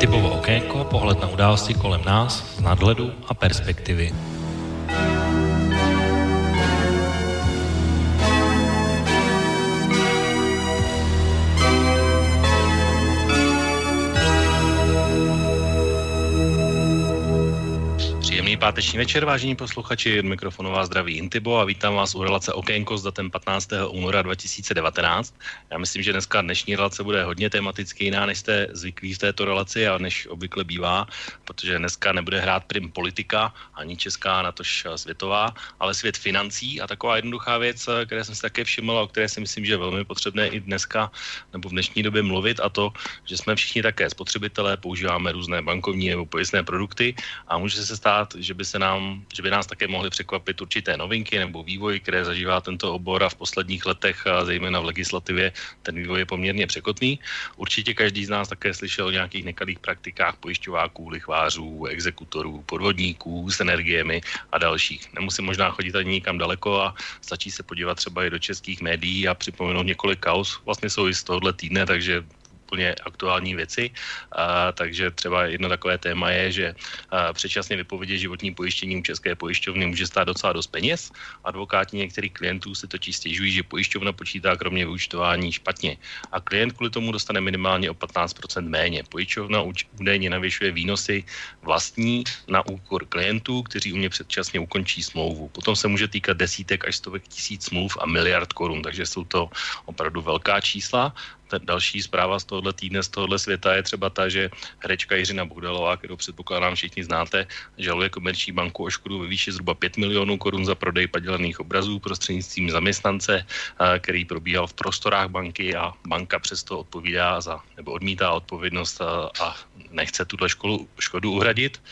Typovo okénko, pohled na události kolem nás z nadhledu a perspektivy. Páteční večer, vážení posluchači, mikrofonová zdraví Intibo a vítám vás u relace Okénko s datem 15. února 2019. Já myslím, že dneska dnešní relace bude hodně tematicky jiná, než jste zvyklí v této relaci a než obvykle bývá, protože dneska nebude hrát prim politika, ani česká, natož světová, ale svět financí a taková jednoduchá věc, které jsem si také všiml a o které si myslím, že je velmi potřebné i dneska nebo v dnešní době mluvit a to, že jsme všichni také spotřebitelé, používáme různé bankovní nebo pojistné produkty a může se stát, že by se nám, že by nás také mohly překvapit určité novinky nebo vývoj, které zažívá tento obor a v posledních letech, a zejména v legislativě, ten vývoj je poměrně překotný. Určitě každý z nás také slyšel o nějakých nekalých praktikách pojišťováků, lichvářů, exekutorů, podvodníků s energiemi a dalších. Nemusím možná chodit ani nikam daleko a stačí se podívat třeba i do českých médií a připomenout několik kaus. Vlastně jsou i z tohohle týdne, takže úplně aktuální věci. A, takže třeba jedno takové téma je, že a, předčasně vypovědě životní pojištění u České pojišťovny může stát docela dost peněz. Advokáti některých klientů se totiž stěžují, že pojišťovna počítá kromě vyučtování špatně. A klient kvůli tomu dostane minimálně o 15% méně. Pojišťovna údajně navyšuje výnosy vlastní na úkor klientů, kteří u mě předčasně ukončí smlouvu. Potom se může týkat desítek až stovek tisíc smluv a miliard korun, takže jsou to opravdu velká čísla další zpráva z tohohle týdne, z tohohle světa je třeba ta, že herečka Jiřina Bohdalová, kterou předpokládám všichni znáte, žaluje komerční banku o škodu ve výši zhruba 5 milionů korun za prodej padělaných obrazů prostřednictvím zaměstnance, který probíhal v prostorách banky a banka přesto odpovídá za, nebo odmítá odpovědnost a, a nechce tuto školu, škodu uhradit.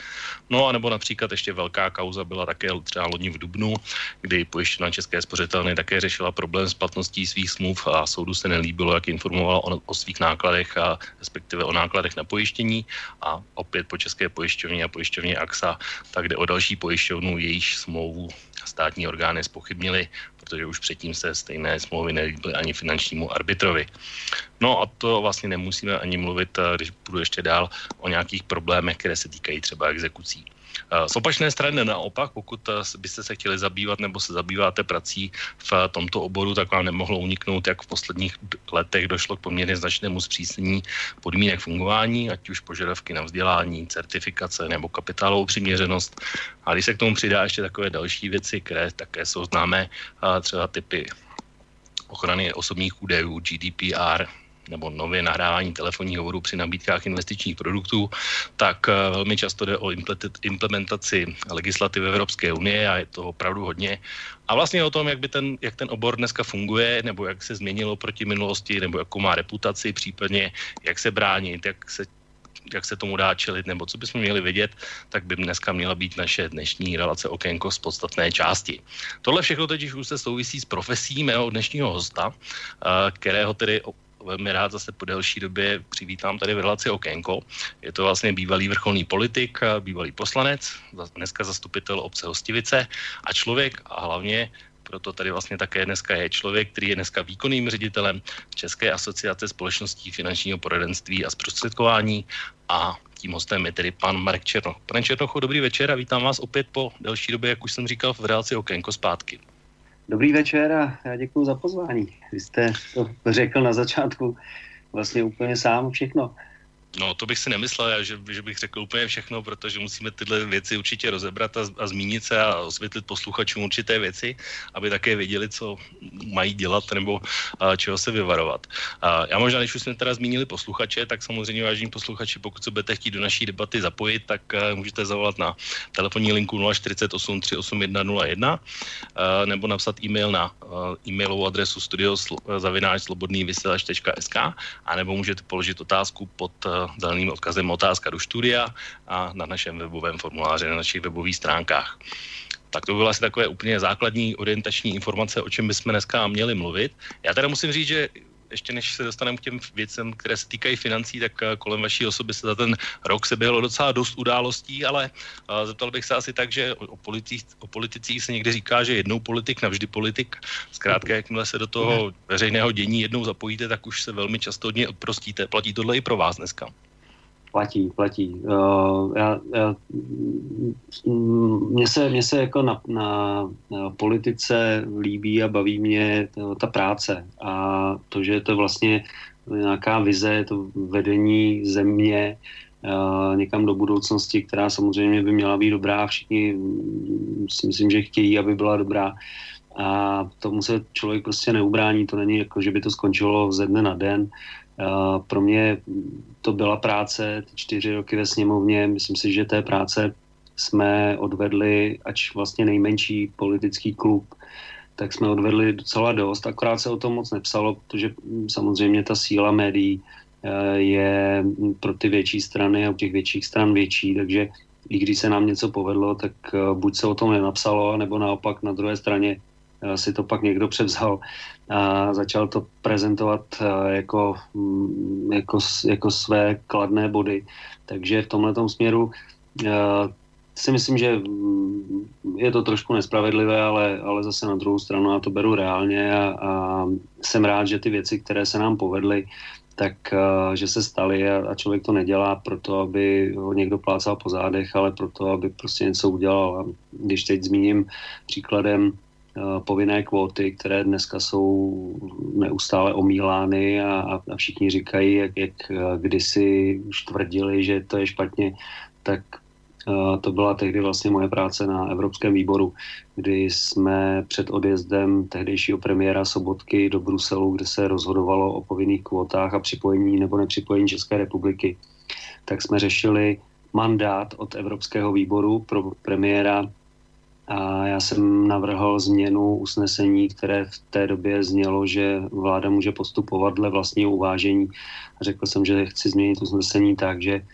No a nebo například ještě velká kauza byla také třeba loni v Dubnu, kdy pojištěna České spořitelny také řešila problém s platností svých smluv a soudu se nelíbilo, jak informoval o, o svých nákladech a respektive o nákladech na pojištění. A opět po České pojišťovně a pojišťovně AXA, tak jde o další pojišťovnu, jejíž smlouvu státní orgány spochybnili, protože už předtím se stejné smlouvy nelíbily ani finančnímu arbitrovi. No a to vlastně nemusíme ani mluvit, eh, když budu ještě dál, o nějakých problémech, které se týkají třeba exekucí. Z opačné strany naopak, pokud eh, byste se chtěli zabývat nebo se zabýváte prací v tomto oboru, tak vám nemohlo uniknout, jak v posledních letech došlo k poměrně značnému zpřísnění podmínek fungování, ať už požadavky na vzdělání, certifikace nebo kapitálovou přiměřenost. A když se k tomu přidá ještě takové další věci, které také jsou známé, třeba typy ochrany osobních údajů, GDPR, nebo nově nahrávání telefonních hovorů při nabídkách investičních produktů, tak eh, velmi často jde o implementaci legislativy Evropské unie a je to opravdu hodně. A vlastně o tom, jak, by ten, jak ten obor dneska funguje, nebo jak se změnilo proti minulosti, nebo jakou má reputaci, případně jak se bránit, jak se jak se tomu dá čelit, nebo co bychom měli vědět, tak by dneska měla být naše dnešní relace okénko z podstatné části. Tohle všechno totiž už se souvisí s profesí mého dnešního hosta, eh, kterého tedy velmi rád zase po delší době přivítám tady v relaci Okénko. Je to vlastně bývalý vrcholný politik, bývalý poslanec, dneska zastupitel obce Hostivice a člověk a hlavně proto tady vlastně také dneska je člověk, který je dneska výkonným ředitelem České asociace společností finančního poradenství a zprostředkování a tím hostem je tedy pan Marek Černoch. Pane Černochu, dobrý večer a vítám vás opět po delší době, jak už jsem říkal, v relaci Okénko zpátky. Dobrý večer a já děkuji za pozvání. Vy jste to řekl na začátku vlastně úplně sám všechno. No, to bych si nemyslel, že, že bych řekl úplně všechno, protože musíme tyhle věci určitě rozebrat a, a zmínit se a osvětlit posluchačům určité věci, aby také věděli, co mají dělat nebo a, čeho se vyvarovat. A já možná, když už jsme teda zmínili posluchače, tak samozřejmě vážení posluchači, pokud se budete chtít do naší debaty zapojit, tak a, můžete zavolat na telefonní linku 048 381 01 a, nebo napsat e-mail na a, e-mailovou adresu studiozavináčslobodnývysílač.sk a nebo můžete položit otázku pod daným odkazem otázka do studia a na našem webovém formuláři, na našich webových stránkách. Tak to by asi takové úplně základní orientační informace, o čem bychom dneska měli mluvit. Já teda musím říct, že ještě než se dostaneme k těm věcem, které se týkají financí, tak eh, kolem vaší osoby se za ten rok se bylo docela dost událostí, ale uh, zeptal bych se asi tak, že o, politicích, o politicích se někdy říká, že jednou politik, navždy politik. Zkrátka, jakmile se do toho veřejného dění jednou zapojíte, tak už se velmi často od něj odprostíte. Platí tohle i pro vás dneska? Platí, platí. Uh, já, já, mně, se, mně se jako na, na, na politice líbí a baví mě to, ta práce a to, že je to vlastně nějaká vize, to vedení země uh, někam do budoucnosti, která samozřejmě by měla být dobrá. Všichni mm, si myslím, že chtějí, aby byla dobrá. A tomu se člověk prostě neubrání, to není jako, že by to skončilo ze dne na den. Pro mě to byla práce, ty čtyři roky ve sněmovně, myslím si, že té práce jsme odvedli, ač vlastně nejmenší politický klub, tak jsme odvedli docela dost, akorát se o tom moc nepsalo, protože samozřejmě ta síla médií eh, je pro ty větší strany a u těch větších stran větší, takže i když se nám něco povedlo, tak eh, buď se o tom nenapsalo, nebo naopak na druhé straně si to pak někdo převzal a začal to prezentovat eh, jako, mm, jako, jako své kladné body. Takže v tomhle směru eh, si myslím, že mm, je to trošku nespravedlivé, ale, ale zase na druhou stranu já to beru reálně a, a jsem rád, že ty věci, které se nám povedly, tak že se staly a, a člověk to nedělá proto, aby ho někdo plácal po zádech, ale proto, aby prostě něco udělal. A když teď zmíním příkladem Eh, povinné kvóty, které dneska jsou neustále omílány a, a všichni říkají, jak, jak eh, kdysi už tvrdili, že to je špatně, tak eh, to byla tehdy vlastně moje práce na Evropském výboru, kdy jsme před odjezdem tehdejšího premiéra Sobotky do Bruselu, kde se rozhodovalo o povinných kvotách a připojení nebo nepřipojení České republiky, tak jsme řešili mandát od Evropského výboru pro premiéra a já jsem navrhl změnu usnesení, které v té době znělo, že vláda může postupovat dle vlastního uvážení. Řekl jsem, že chci změnit usnesení tak, že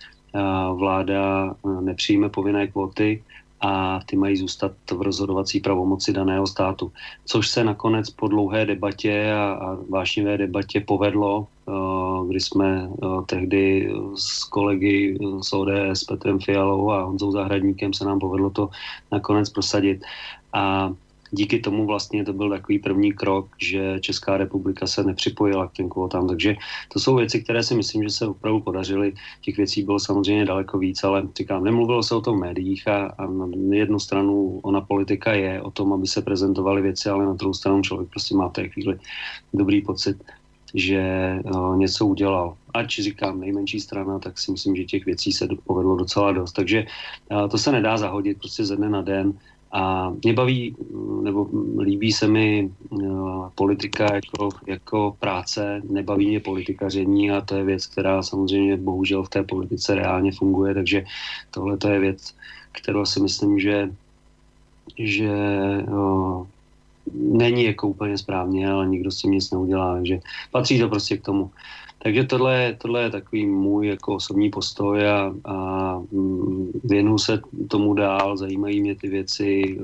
vláda nepřijme povinné kvóty a ty mají zůstat v rozhodovací pravomoci daného státu. Což se nakonec po dlouhé debatě a, a vášnivé debatě povedlo, uh, kdy jsme uh, tehdy s kolegy z ODS, Petrem Fialou a Honzou Zahradníkem se nám povedlo to nakonec prosadit. A díky tomu vlastně to byl takový první krok, že Česká republika se nepřipojila k těm kvotám. Takže to jsou věci, které si myslím, že se opravdu podařily. Těch věcí bylo samozřejmě daleko víc, ale říkám, nemluvilo se o tom v médiích a, a na jednu stranu ona politika je o tom, aby se prezentovaly věci, ale na druhou stranu člověk prostě má v té chvíli dobrý pocit, že uh, něco udělal. Ať říkám nejmenší strana, tak si myslím, že těch věcí se povedlo docela dost. Takže uh, to se nedá zahodit prostě ze dne na den. A mě baví, nebo líbí se mi uh, politika jako, jako práce, nebaví mě politikaření a to je věc, která samozřejmě bohužel v té politice reálně funguje, takže tohle to je věc, kterou si myslím, že, že uh, není jako úplně správně, ale nikdo s tím nic neudělá, takže patří to prostě k tomu. Takže tohle, tohle je takový můj jako osobní postoj a, a mm, věnu se tomu dál, zajímají mě ty věci,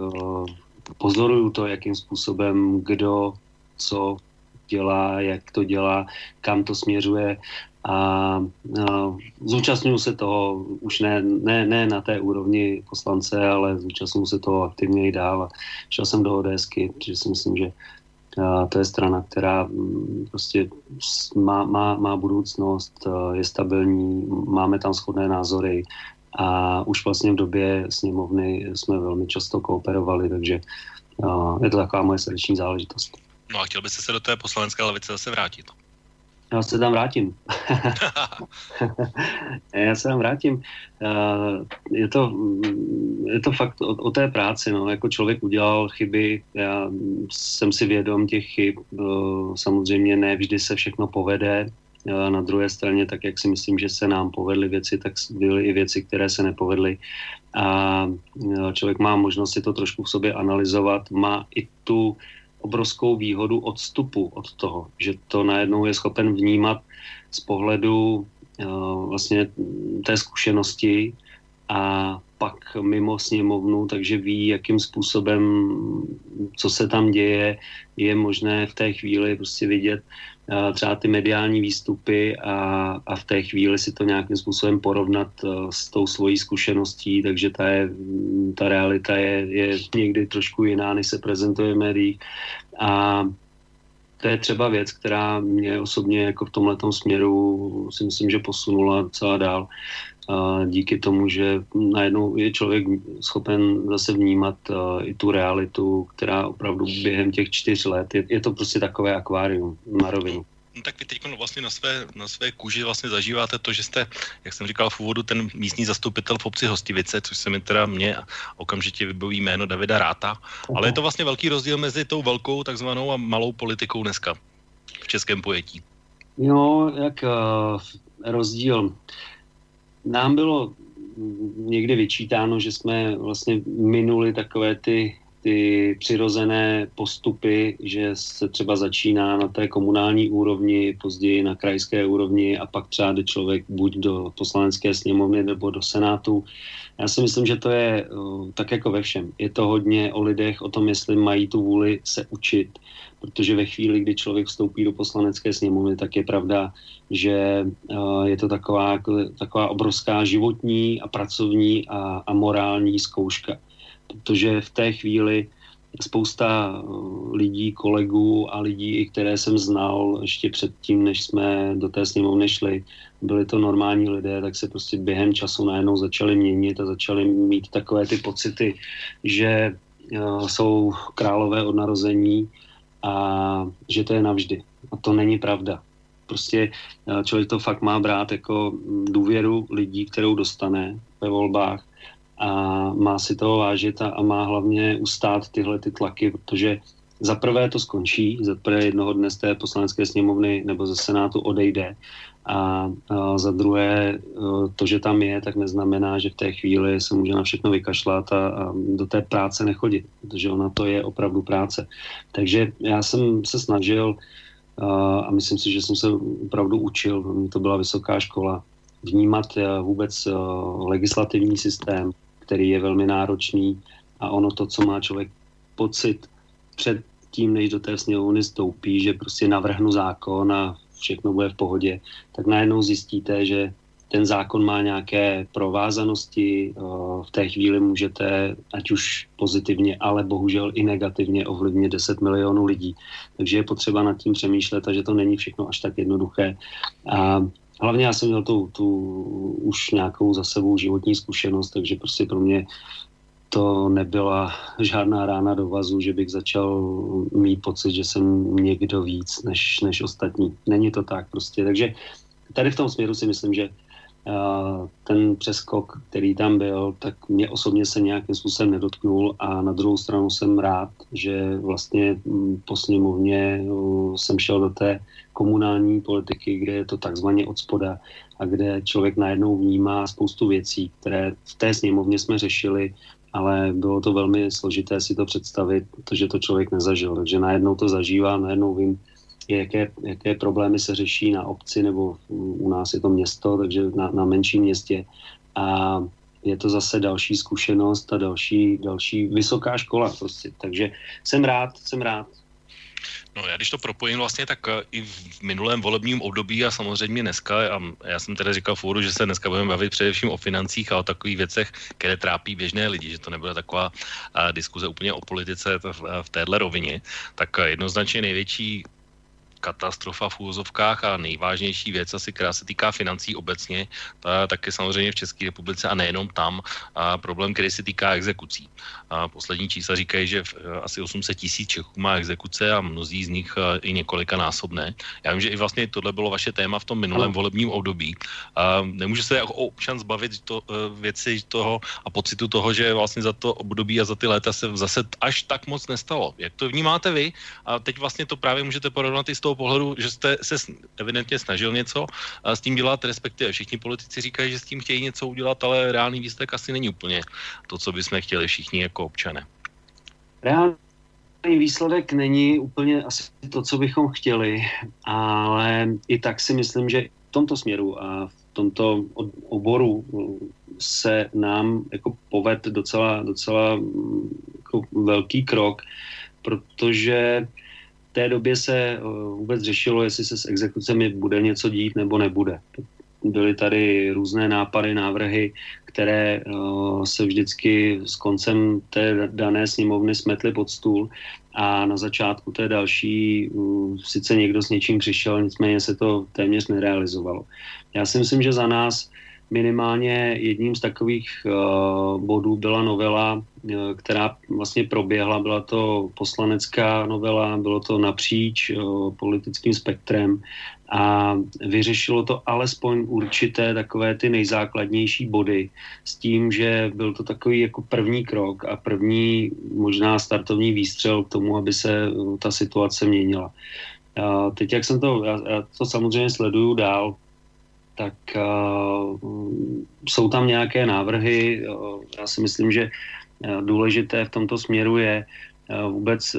pozoruju to, jakým způsobem kdo co dělá, jak to dělá, kam to směřuje a, a zúčastňuju se toho už ne, ne, ne na té úrovni poslance, ale zúčastňuju se toho aktivně i dál šel jsem do ODSky, protože si myslím, že to je strana, která mm, prostě má, má, má budoucnost, je stabilní, máme tam shodné názory a už vlastně v době sněmovny jsme velmi často kooperovali, takže je to taková moje srdeční záležitost. No a chtěl byste se do té poslanecké levice zase vrátit? Já se tam vrátím. Já se tam vrátím. Eh, je to, je to fakt o, o té práci. No. Jako člověk udělal chyby, já jsem si vědom těch chyb. Eh, samozřejmě ne vždy se všechno povede. Eh, na druhé straně, tak jak si myslím, že se nám povedly věci, tak byly i věci, které se nepovedly. A člověk má možnost si to trošku v sobě analyzovat. Má i tu obrovskou výhodu odstupu od toho, že to najednou je schopen vnímat z pohledu uh, vlastně té zkušenosti a pak mimo sněmovnu, takže ví, jakým způsobem, co se tam děje, je možné v té chvíli prostě vidět. Třeba ty mediální výstupy a, a v té chvíli si to nějakým způsobem porovnat s tou svojí zkušeností, takže ta, je, ta realita je, je někdy trošku jiná, než se prezentuje v médiích. A to je třeba věc, která mě osobně jako v tomhle směru si myslím, že posunula celá dál. A díky tomu, že najednou je člověk schopen zase vnímat uh, i tu realitu, která opravdu během těch čtyř let, je, je to prostě takové akvárium na rovinu. No, tak vy teď vlastně na své, na své kůži vlastně zažíváte to, že jste, jak jsem říkal v úvodu, ten místní zastupitel v obci Hostivice, což se mi teda mě okamžitě vybaví jméno Davida Ráta, ale je to vlastně velký rozdíl mezi tou velkou takzvanou a malou politikou dneska v českém pojetí. No, jak uh, rozdíl. Nám bylo někdy vyčítáno, že jsme vlastně minuli takové ty ty přirozené postupy, že se třeba začíná na té komunální úrovni, později na krajské úrovni a pak třeba jde člověk buď do poslanecké sněmovny nebo do senátu. Já si myslím, že to je tak jako ve všem. Je to hodně o lidech, o tom, jestli mají tu vůli se učit, protože ve chvíli, kdy člověk vstoupí do poslanecké sněmovny, tak je pravda, že je to taková, jako, taková obrovská životní a pracovní a, a morální zkouška. Protože v té chvíli spousta eh, lidí, kolegů a lidí, které jsem znal ještě předtím, než jsme do té sněmovny šli, byli to normální lidé, tak se prostě během času najednou začali měnit a začali mít takové ty pocity, že uh, jsou králové od narození a že to je navždy. A to není pravda. Prostě uh, člověk to fakt má brát jako důvěru lidí, kterou dostane ve volbách a má si toho vážit a, a má hlavně ustát tyhle ty tlaky, protože za prvé to skončí, za prvé jednoho dne z té poslanecké sněmovny nebo ze Senátu odejde a, a za druhé e, to, že tam je, tak neznamená, že v té chvíli se může na všechno vykašlat a, a do té práce nechodit, protože ona to je opravdu práce. Takže já jsem se snažil a, myslím si, že jsem se opravdu učil, to byla vysoká škola, vnímat e, vůbec e, legislativní systém, který je velmi náročný a ono to, co má člověk pocit před tím, než do té sněmovny stoupí, že prostě navrhnu zákon a všechno bude v pohodě, tak najednou zjistíte, že ten zákon má nějaké provázanosti, v té chvíli můžete, ať už pozitivně, ale bohužel i negativně ovlivnit 10 milionů lidí. Takže je potřeba nad tím přemýšlet a že to není všechno až tak jednoduché. A hlavně já jsem měl tu, tu už nějakou za sebou životní zkušenost, takže prostě pro mě to nebyla žádná rána do vazu, že bych začal mít pocit, že jsem někdo víc než, než ostatní. Není to tak prostě. Takže tady v tom směru si myslím, že ten přeskok, který tam byl, tak mě osobně se nějakým způsobem nedotknul a na druhou stranu jsem rád, že vlastně po sněmovně jsem šel do té komunální politiky, kde je to takzvaně od spoda a kde člověk najednou vnímá spoustu věcí, které v té sněmovně jsme řešili, ale bylo to velmi složité si to představit, protože to člověk nezažil. Takže najednou to zažívá, najednou vím, jaké, jaké problémy se řeší na obci, nebo u nás je to město, takže na, na menším městě. A je to zase další zkušenost a další, další vysoká škola prostě. Takže jsem rád, jsem rád. No já když to propojím vlastně, tak eh, i v minulém volebním období a samozřejmě dneska, a já jsem tedy říkal fůru, že se dneska budeme bavit především o financích a o takových věcech, které trápí běžné lidi, že to nebude taková a, diskuze úplně o politice v, v téhle rovině, tak eh, jednoznačně největší katastrofa v úvozovkách a nejvážnější věc asi, která se týká financí obecně, ta taky samozřejmě v České republice a nejenom tam, a problém, který se týká exekucí. A poslední čísla říkají, že asi 800 tisíc Čechů má exekuce a mnozí z nich i několika násobné. Já vím, že i vlastně tohle bylo vaše téma v tom minulém volebním období. A nemůže se jako občan zbavit to, e, věci toho a pocitu toho, že vlastně za to období a za ty léta se zase až tak moc nestalo. Jak to vnímáte vy? A teď vlastně to právě můžete porovnat i tou toho pohledu, že jste se evidentně snažil něco s tím dělat, respektive všichni politici říkají, že s tím chtějí něco udělat, ale reálný výsledek asi není úplně to, co bychom chtěli všichni jako občané. Reálný výsledek není úplně asi to, co bychom chtěli, ale i tak si myslím, že v tomto směru a v tomto oboru se nám jako poved docela, docela jako velký krok, protože té době se vůbec řešilo, jestli se s exekucemi bude něco dít nebo nebude. Byly tady různé nápady, návrhy, které se vždycky s koncem té dané sněmovny smetly pod stůl a na začátku té další sice někdo s něčím přišel, nicméně se to téměř nerealizovalo. Já si myslím, že za nás minimálně jedním z takových uh, bodů byla novela, uh, která vlastně proběhla. Byla to poslanecká novela, bylo to napříč uh, politickým spektrem a vyřešilo to alespoň určité takové ty nejzákladnější body s tím, že byl to takový jako první krok a první možná startovní výstřel k tomu, aby se ta situace měnila. A teď, jak jsem to, já, já to samozřejmě sleduju dál, tak uh, jsou tam nějaké návrhy. Uh, já si myslím, že uh, důležité v tomto směru je uh, vůbec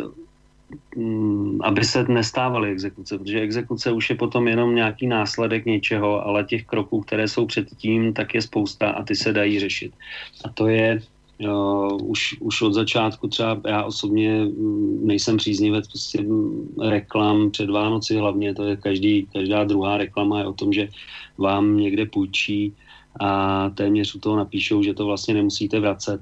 aby se nestávaly exekuce, protože exekuce už je potom jenom nějaký následek něčeho, ale těch kroků, které jsou předtím, tak je spousta a ty se dají řešit. A to je Uh, už, už od začátku třeba já osobně mm, nejsem příznivec prostě reklam před Vánoci hlavně, to je každý, každá druhá reklama je o tom, že vám někde půjčí a téměř u toho napíšou, že to vlastně nemusíte vracet.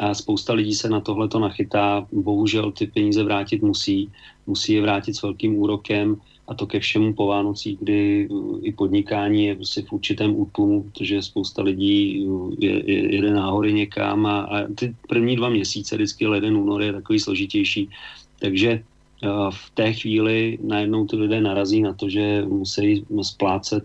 A spousta lidí se na tohle to nachytá, bohužel ty peníze vrátit musí, musí je vrátit s velkým úrokem, a to ke všemu po Vánocích, kdy uh, i podnikání je prostě v určitém útlumu, protože spousta lidí uh, je, je, jede náhory někam. A, a ty první dva měsíce, vždycky leden, únor je takový složitější. Takže uh, v té chvíli najednou ty lidé narazí na to, že musí splácet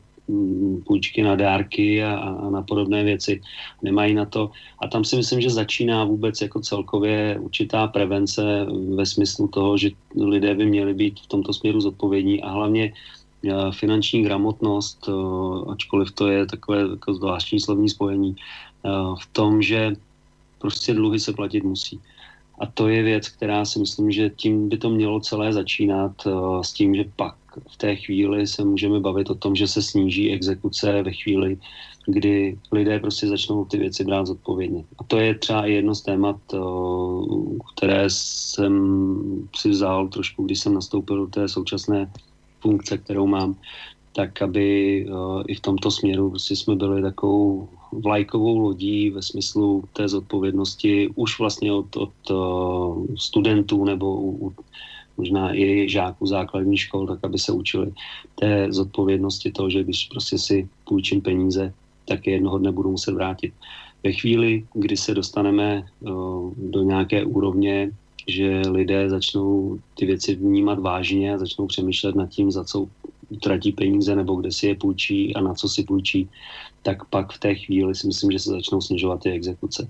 půjčky na dárky a, a na podobné věci. Nemají na to. A tam si myslím, že začíná vůbec jako celkově určitá prevence ve smyslu toho, že lidé by měli být v tomto směru zodpovědní a hlavně eh, finanční gramotnost, eh, ačkoliv to je takové jako zvláštní slovní spojení, eh, v tom, že prostě dluhy se platit musí. A to je věc, která si myslím, že tím by to mělo celé začínat s tím, že pak v té chvíli se můžeme bavit o tom, že se sníží exekuce ve chvíli, kdy lidé prostě začnou ty věci brát zodpovědně. A to je třeba i jedno z témat, které jsem si vzal trošku, když jsem nastoupil do té současné funkce, kterou mám, tak aby i v tomto směru prostě jsme byli takovou vlajkovou lodí ve smyslu té zodpovědnosti už vlastně od, od studentů nebo u, možná i žáků základní škol, tak aby se učili té zodpovědnosti toho, že když prostě si půjčím peníze, tak je jednoho dne budu muset vrátit. Ve chvíli, kdy se dostaneme uh, do nějaké úrovně, že lidé začnou ty věci vnímat vážně a začnou přemýšlet nad tím, za co utratí peníze nebo kde si je půjčí a na co si půjčí, tak pak v té chvíli si myslím, že se začnou snižovat ty exekuce.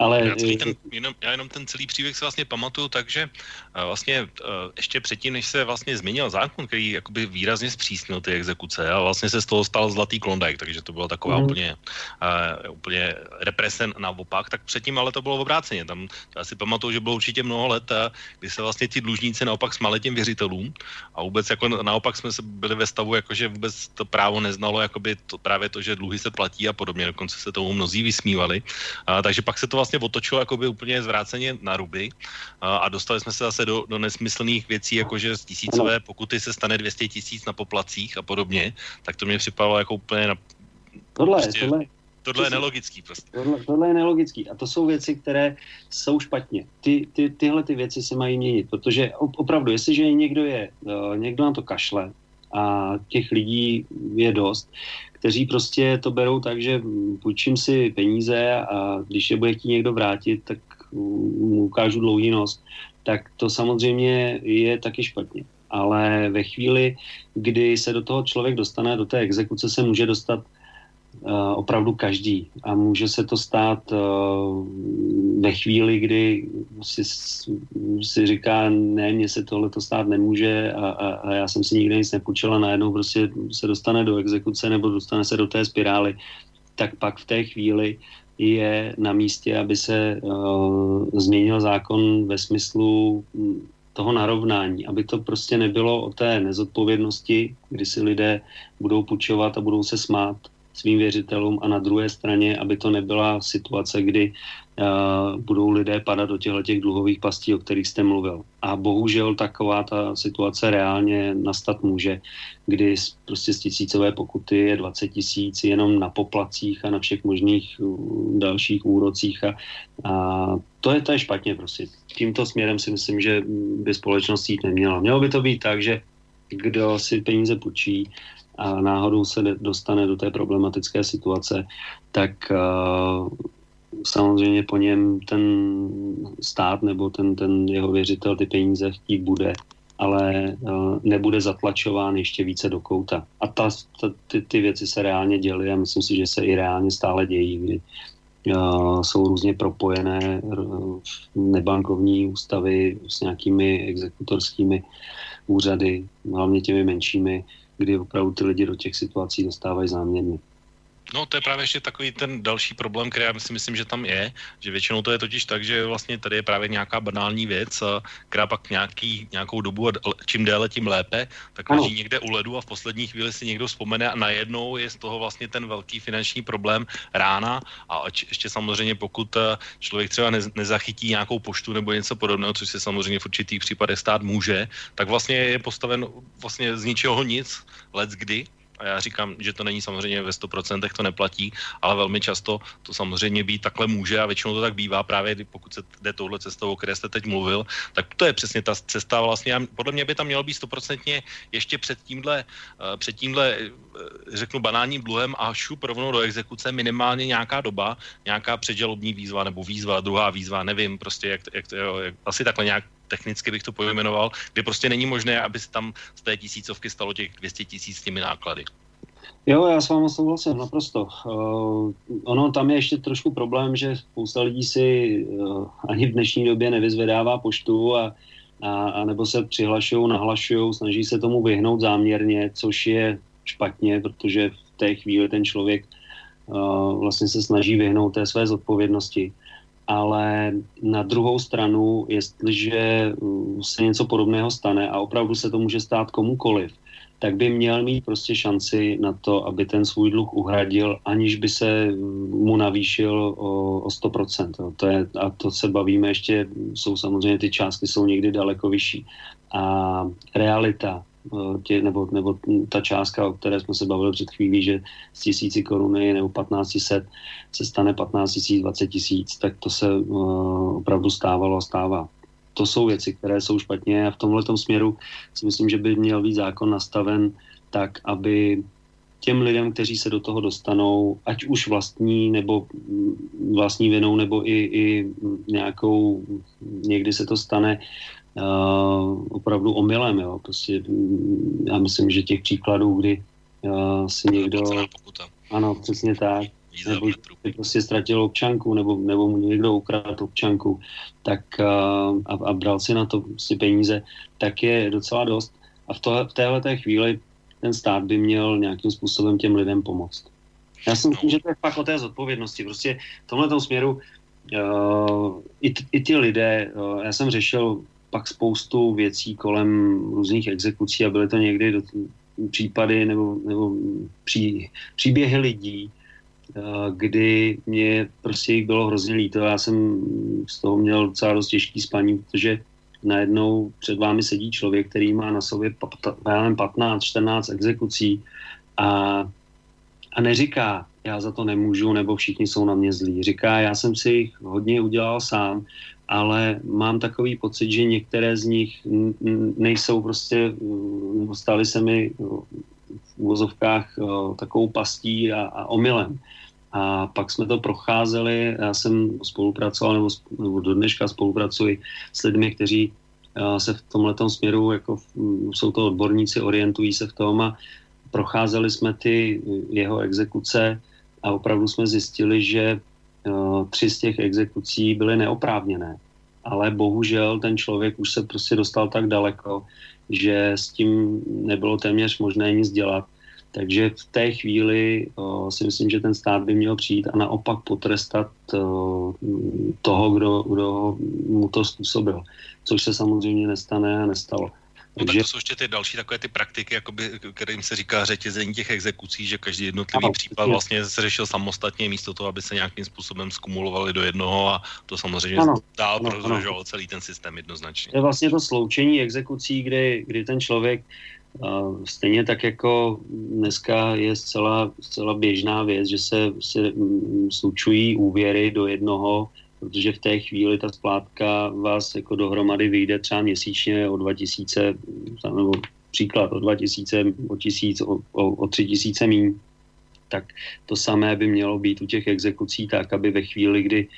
Ale... Já, celý ten, jenom, já jenom ten celý příběh si vlastně pamatuju tak, že uh, vlastně uh, ještě předtím, než se vlastně změnil zákon, který jakoby výrazně zpřísnil ty exekuce a vlastně se z toho stal zlatý klondajk, takže to byla taková mm. úplně, uh, úplně represen naopak, tak předtím ale to bylo obráceně. Tam já si pamatuju, že bylo určitě mnoho let, kdy se vlastně ti dlužníci naopak smali těm věřitelům a vůbec jako naopak jsme se byli ve stavu, jako že vůbec to právo neznalo jakoby to, právě to, že dluhy se platí a podobně, dokonce se tomu mnozí vysmívali. A, takže pak se to vlastně vlastně otočilo jakoby úplně zvráceně na ruby a, a dostali jsme se zase do, do nesmyslných věcí, jako že z tisícové pokuty se stane 200 tisíc na poplacích a podobně, tak to mě připadalo jako úplně na... Tohle, prostě, tohle, Tohle je nelogický prostě. Tohle, tohle je nelogický a to jsou věci, které jsou špatně. Ty, ty, tyhle ty věci se mají měnit, protože opravdu, jestliže někdo je, eh, někdo na to kašle a těch lidí je dost, kteří prostě to berou tak, že půjčím si peníze a když je bude chtít někdo vrátit, tak mu ukážu dlouhý nos, tak to samozřejmě je taky špatně. Ale ve chvíli, kdy se do toho člověk dostane, do té exekuce se může dostat opravdu každý. A může se to stát uh, ve chvíli, kdy si, si říká, ne, mně se tohle to stát nemůže a, a, a já jsem si nikdy nic nepůjčila, najednou prostě se dostane do exekuce nebo dostane se do té spirály, tak pak v té chvíli je na místě, aby se uh, změnil zákon ve smyslu hm, toho narovnání, aby to prostě nebylo o té nezodpovědnosti, kdy si lidé budou půjčovat a budou se smát svým věřitelům a na druhé straně, aby to nebyla situace, kdy uh, budou lidé padat do těchto těch dluhových pastí, o kterých jste mluvil. A bohužel taková ta situace reálně nastat může, kdy prostě z tisícové pokuty je 20 tisíc jenom na poplacích a na všech možných dalších úrocích a, a to je, to je špatně prostě. Tímto směrem si myslím, že by společnost jít neměla. Mělo by to být tak, že kdo si peníze půjčí a náhodou se dostane do té problematické situace, tak uh, samozřejmě po něm ten stát nebo ten, ten jeho věřitel ty peníze chtít bude, ale uh, nebude zatlačován ještě více do kouta. A ta, ta, ty, ty věci se reálně děly a myslím si, že se i reálně stále dějí, kdy uh, jsou různě propojené nebankovní ústavy s nějakými exekutorskými úřady, hlavně těmi menšími, kdy opravdu ty lidi do těch situací dostávají záměrně. No to je právě ještě takový ten další problém, který já si myslím, že tam je, že většinou to je totiž tak, že vlastně tady je právě nějaká banální věc, která pak nějaký, nějakou dobu a čím déle, tím lépe, tak leží někde u ledu a v poslední chvíli si někdo vzpomene a najednou je z toho vlastně ten velký finanční problém rána. A ještě samozřejmě pokud člověk třeba nezachytí nějakou poštu nebo něco podobného, což se samozřejmě v určitých případech stát může, tak vlastně je postaven vlastně z ničeho nic, let kdy a já říkám, že to není samozřejmě ve 100% to neplatí, ale velmi často to samozřejmě být takhle může a většinou to tak bývá právě, pokud se jde touhle cestou, o které jste teď mluvil, tak to je přesně ta cesta vlastně. A podle mě by tam mělo být 100% ještě před tímhle, eh, před tímhle eh, řeknu banálním dluhem a šup rovnou do exekuce minimálně nějaká doba, nějaká předžalobní výzva nebo výzva, druhá výzva, nevím, prostě jak, jak, jak asi takhle nějak technicky bych to pojmenoval, kde prostě není možné, aby se tam z té tisícovky stalo těch 200 tisíc s těmi náklady. Jo, já s vámi souhlasím naprosto. Uh, ono tam je ještě trošku problém, že spousta lidí si uh, ani v dnešní době nevyzvedává poštu a, a, a nebo se přihlašují, nahlašují, snaží se tomu vyhnout záměrně, což je špatně, protože v té chvíli ten člověk uh, vlastně se snaží vyhnout té své zodpovědnosti ale na druhou stranu, jestliže uh, se něco podobného stane a opravdu se to může stát komukoliv, tak by měl mít prostě šanci na to, aby ten svůj dluh uhradil, aniž by se mu navýšil o, o 100%. To je, a to se bavíme ještě, jsou samozřejmě ty částky jsou někdy daleko vyšší. A realita tě, nebo, nebo ta částka, o které jsme se bavili před chvílí, že z tisíci koruny nebo 1500 se stane 15 tisíc, 20 tisíc, tak to se uh, opravdu stávalo a stává. To jsou věci, které jsou špatně a v tomhle směru si myslím, že by měl být zákon nastaven tak, aby těm lidem, kteří se do toho dostanou, ať už vlastní nebo vlastní vinou, nebo i, i nějakou, někdy se to stane opravdu omylem. Jo. Prostě, mm, já myslím, že těch příkladů, kdy uh, si někdo... Ano, přesně tak. Nebo prostě ztratil občanku, nebo, nebo mu někdo ukradl občanku, tak uh, a, a bral si na to si peníze, tak je docela dost. A v, to, v téhle té chvíli ten stát by měl nějakým způsobem těm lidem pomoct. Já si myslím, že to je fakt o té zodpovědnosti. Prostě v tomhle směru uh, i, t, i ti lidé, uh, já jsem řešil pak spoustu věcí kolem různých exekucí a byly to někdy do, případy nebo, nebo pří, příběhy lidí, eh, kdy mě prostě jich bylo hrozně líto. Já jsem z toho měl docela dost těžký spaní, protože najednou před vámi sedí člověk, který má na sobě 15-14 exekucí a, a neříká, já za to nemůžu, nebo všichni jsou na mě zlí. Říká, já jsem si jich hodně udělal sám ale mám takový pocit, že některé z nich nejsou prostě, nebo stály se mi v úvozovkách takovou pastí a, a omylem. A pak jsme to procházeli, já jsem spolupracoval, nebo, nebo do dneška spolupracuji s lidmi, kteří se v tomhle směru, jako jsou to odborníci, orientují se v tom a procházeli jsme ty jeho exekuce a opravdu jsme zjistili, že Eh, tři z těch exekucí byly neoprávněné. Ale bohužel ten člověk už se prostě dostal tak daleko, že s tím nebylo téměř možné nic dělat. Takže v té chvíli o, eh, si myslím, že ten stát by měl přijít a naopak potrestat o, eh, toho, kdo, kdo mu to způsobil. Což se samozřejmě nestane a nestalo. No Takže... tak to jsou ještě ty další takové ty praktiky, jakoby, kterým se říká řetězení těch exekucí, že každý jednotlivý ano, případ je. vlastně se řešil samostatně místo toho, aby se nějakým způsobem skumulovali do jednoho a to samozřejmě ano, dál ano, celý ten systém jednoznačně. To je vlastně to sloučení exekucí, kdy, kdy ten člověk Uh, stejně tak jako dneska je zcela, zcela běžná věc, že se, se mm, slučují úvěry do jednoho protože v té chvíli ta splátka vás jako dohromady vyjde třeba měsíčně o 2000, nebo příklad o 2000, o 1000, o, o, o 3000 míň, tak to samé by mělo být u těch exekucí tak, aby ve chvíli, kdy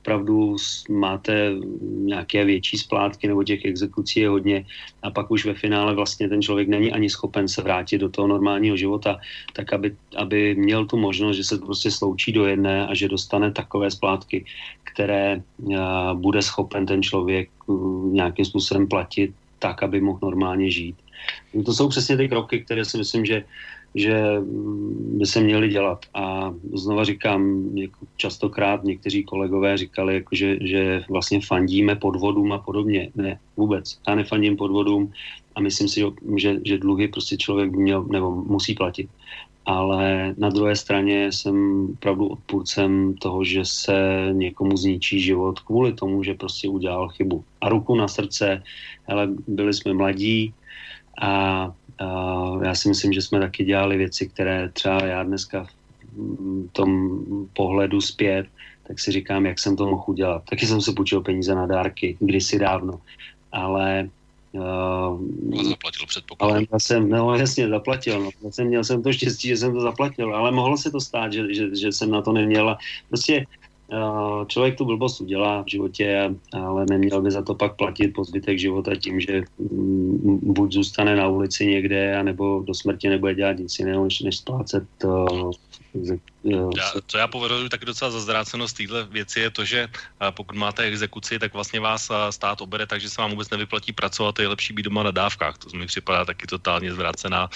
opravdu máte nějaké větší splátky nebo těch exekucí je hodně a pak už ve finále vlastně ten člověk není ani schopen se vrátit do toho normálního života, tak aby, aby měl tu možnost, že se to prostě sloučí do jedné a že dostane takové splátky, které uh, bude schopen ten člověk uh, nějakým způsobem platit tak, aby mohl normálně žít. To jsou přesně ty kroky, které si myslím, že že by se měly dělat. A znova říkám, jako častokrát někteří kolegové říkali, jako že, že vlastně fandíme podvodům a podobně. Ne, vůbec. Já nefandím podvodům a myslím si, že, že dluhy prostě člověk by měl nebo musí platit. Ale na druhé straně jsem opravdu odpůrcem toho, že se někomu zničí život kvůli tomu, že prostě udělal chybu. A ruku na srdce, ale byli jsme mladí a já si myslím, že jsme taky dělali věci, které třeba já dneska v tom pohledu zpět, tak si říkám, jak jsem to mohl udělat. Taky jsem si půjčil peníze na dárky, kdysi dávno. Ale Uh, zaplatil předpoklad. Ale já jsem, no jasně, zaplatil. No. Já jsem, měl jsem to štěstí, že jsem to zaplatil, ale mohlo se to stát, že, že, že jsem na to neměl. Prostě člověk tu blbost udělá v životě, ale neměl by za to pak platit po zbytek života tím, že mm, buď zůstane na ulici někde, anebo do smrti nebude dělat nic jiného, než, splácet uh, já, co já považuji taky docela za zrácenost téhle věci je to, že pokud máte exekuci, tak vlastně vás stát obere, takže se vám vůbec nevyplatí pracovat, je lepší být doma na dávkách. To mi připadá taky totálně zvrácená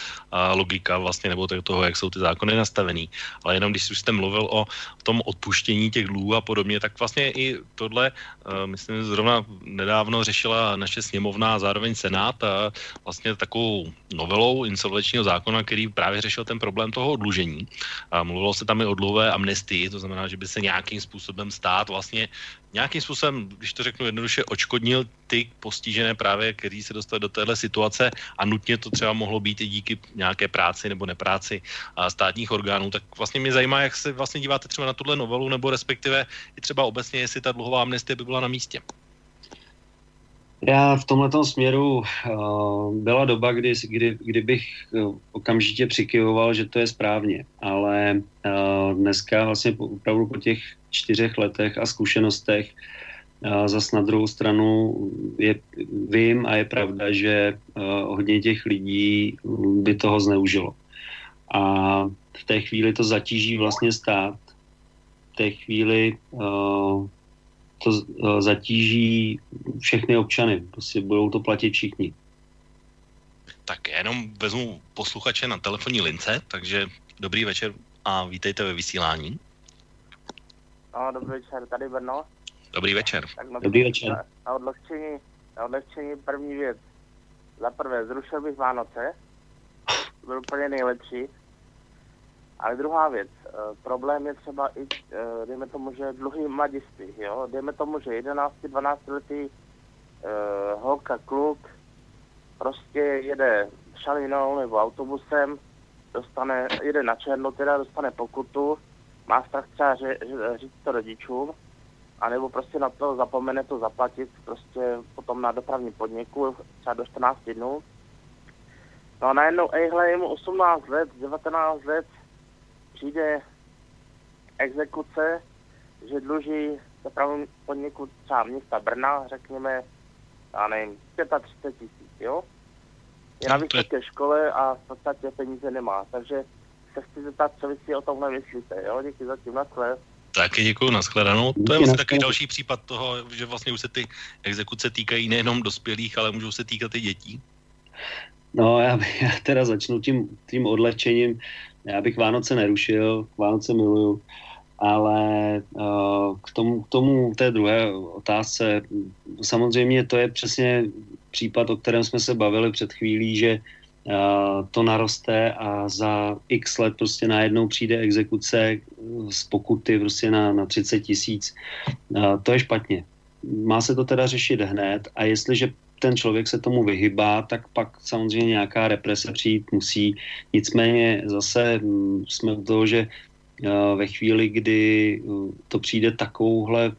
logika vlastně, nebo toho, jak jsou ty zákony nastavený. Ale jenom když už jste mluvil o tom odpuštění těch dluhů a podobně, tak vlastně i tohle, myslím, zrovna nedávno řešila naše sněmovna a zároveň Senát a vlastně takovou novelou insolvenčního zákona, který právě řešil ten problém toho odlužení. A mluvilo se tam i o dlouhé amnestii, to znamená, že by se nějakým způsobem stát vlastně nějakým způsobem, když to řeknu jednoduše, očkodnil ty postižené právě, kteří se dostali do téhle situace a nutně to třeba mohlo být i díky nějaké práci nebo nepráci státních orgánů. Tak vlastně mě zajímá, jak se vlastně díváte třeba na tuhle novelu, nebo respektive i třeba obecně, jestli ta dluhová amnestie by byla na místě. Já v tomhle směru uh, byla doba, kdy, kdy, kdy bych uh, okamžitě přikyvoval, že to je správně, ale uh, dneska vlastně po, opravdu po těch čtyřech letech a zkušenostech uh, zas na druhou stranu je, vím a je pravda, že hodně těch lidí by toho zneužilo. A v té chvíli to zatíží vlastně stát, v té chvíli to eh, zatíží všechny občany. Prostě budou to platit všichni. Tak já jenom vezmu posluchače na telefonní lince, takže dobrý večer a vítejte ve vysílání. No, dobrý večer, tady Brno. Dobrý večer. Tak na, dobrý večer. Na, na, odlehčení, na odlehčení první věc. Za prvé, zrušil bych Vánoce. Byl úplně nejlepší. Ale druhá věc, uh, problém je třeba i, uh, dejme tomu, že dluhy mladiství, jo, dejme tomu, že 11-12 letý uh, holka, kluk, prostě jede šalinou nebo autobusem, dostane, jede na černo, teda dostane pokutu, má strach třeba ře, ře, říct to rodičům, anebo prostě na to zapomene to zaplatit prostě potom na dopravní podniku, třeba do 14 dnů. No a najednou, ejhle, je mu 18 let, 19 let, přijde exekuce, že dluží dopravní podniku třeba města Brna, řekněme, já nevím, 35 tisíc, jo? Je na vysoké škole a v podstatě peníze nemá, takže se chci zeptat, co vy si o tomhle myslíte, jo? Díky za tím, naschle. Taky děkuji, nashledanou. To je vlastně takový další případ toho, že vlastně už se ty exekuce týkají nejenom dospělých, ale můžou se týkat i dětí. No, já, já teda začnu tím, tím odlehčením. Já bych Vánoce nerušil, Vánoce miluju, ale uh, k, tomu, k tomu té druhé otázce, samozřejmě to je přesně případ, o kterém jsme se bavili před chvílí, že to naroste a za x let prostě najednou přijde exekuce z pokuty prostě na, na 30 tisíc. To je špatně. Má se to teda řešit hned a jestliže ten člověk se tomu vyhybá, tak pak samozřejmě nějaká represe přijít musí. Nicméně zase mm, jsme u toho, že ve chvíli, kdy uh, to přijde takovouhle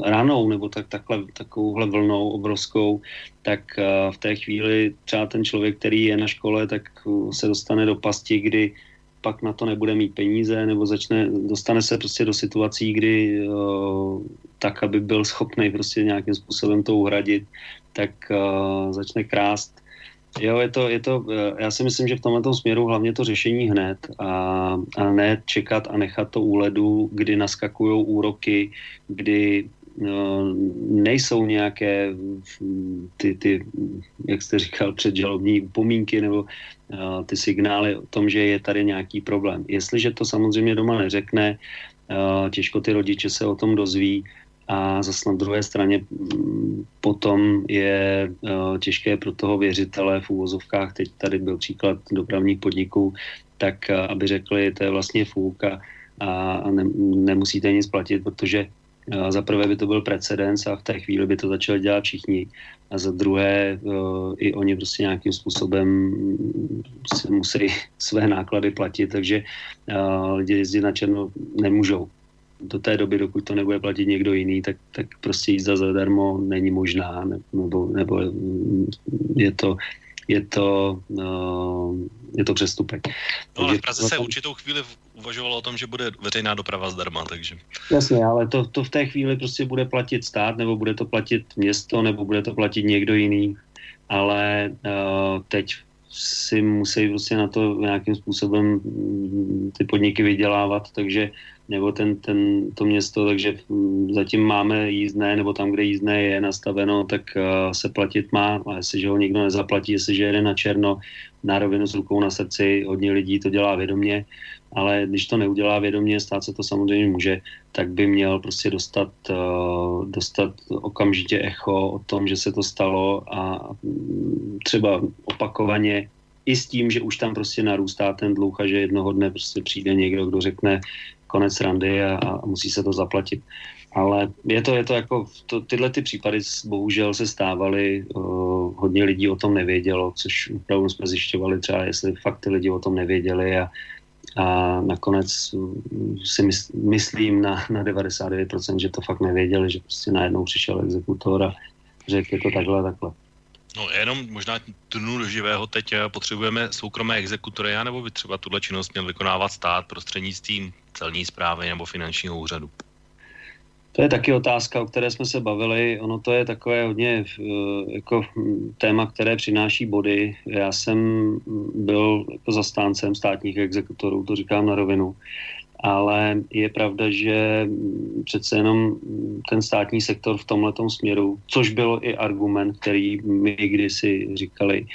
ranou nebo tak, takhle, takovouhle vlnou obrovskou, tak uh, v té chvíli třeba ten člověk, který je na škole, tak se dostane do pasti, kdy pak na to nebude mít peníze nebo začne, dostane se prostě do situací, kdy tak, aby byl schopný prostě nějakým způsobem to uhradit, tak začne krást Jo, je to, je to, eh, já si myslím, že v tomto směru hlavně to řešení hned a, a ne čekat a nechat to úledu, kdy naskakují úroky, kdy no, nejsou nějaké ty, ty, jak jste říkal, předžalobní upomínky nebo uh, ty signály o tom, že je tady nějaký problém. Jestliže to samozřejmě doma neřekne, uh, těžko ty rodiče se o tom dozví, a zase na druhé straně mm, potom je uh, těžké pro toho věřitele v úvozovkách, teď tady byl příklad dopravních podniků, tak uh, aby řekli, to je vlastně fůk a, ne, nemusíte nic platit, protože uh, za prvé by to byl precedens a v té chvíli by to začali dělat všichni. A za druhé uh, i oni prostě nějakým způsobem si musí své náklady platit, takže lidi jezdit na černo nemůžou do té doby, dokud to nebude platit někdo jiný, tak, tak prostě jízda zadarmo není možná, nebo, nebo je to, je to, uh, je to přestupek. No ale v Praze se určitou chvíli uvažovalo o tom, že bude veřejná doprava zdarma, takže... Jasně, ale to, to v té chvíli prostě bude platit stát, nebo bude to platit město, nebo bude to platit někdo jiný, ale uh, teď si musí prostě na to nějakým způsobem mm, ty podniky vydělávat, takže nebo ten, ten, to město, takže zatím máme jízdné, nebo tam, kde jízdné je nastaveno, tak uh, se platit má, a jestliže ho nikdo nezaplatí, jestliže jede na černo, na rovinu s rukou na srdci, hodně lidí to dělá vědomě, ale když to neudělá vědomě, stát se to samozřejmě může, tak by měl prostě dostat, uh, dostat okamžitě echo o tom, že se to stalo a třeba opakovaně i s tím, že už tam prostě narůstá ten dluh a že jednoho dne prostě přijde někdo, kdo řekne, konec randy a, a musí se to zaplatit. Ale je to, je to jako, to, tyhle ty případy bohužel se stávaly, uh, hodně lidí o tom nevědělo, což opravdu jsme zjišťovali třeba, jestli fakt ty lidi o tom nevěděli a, a nakonec si mys, myslím na, na 99%, že to fakt nevěděli, že prostě najednou přišel exekutor a řekl, je to takhle, takhle. No jenom možná tunu do živého teď eh, potřebujeme soukromé exekutory, nebo by třeba tuhle činnost měl vykonávat stát prostřednictvím celní zprávy nebo finančního úřadu? To je taky otázka, o které jsme se bavili. Ono to je takové hodně eh, jako téma, které přináší body. Já jsem byl jako zastáncem státních exekutorů, to říkám na rovinu ale je pravda, že přece jenom ten státní sektor v tomhle směru, což byl i argument, který my kdysi říkali,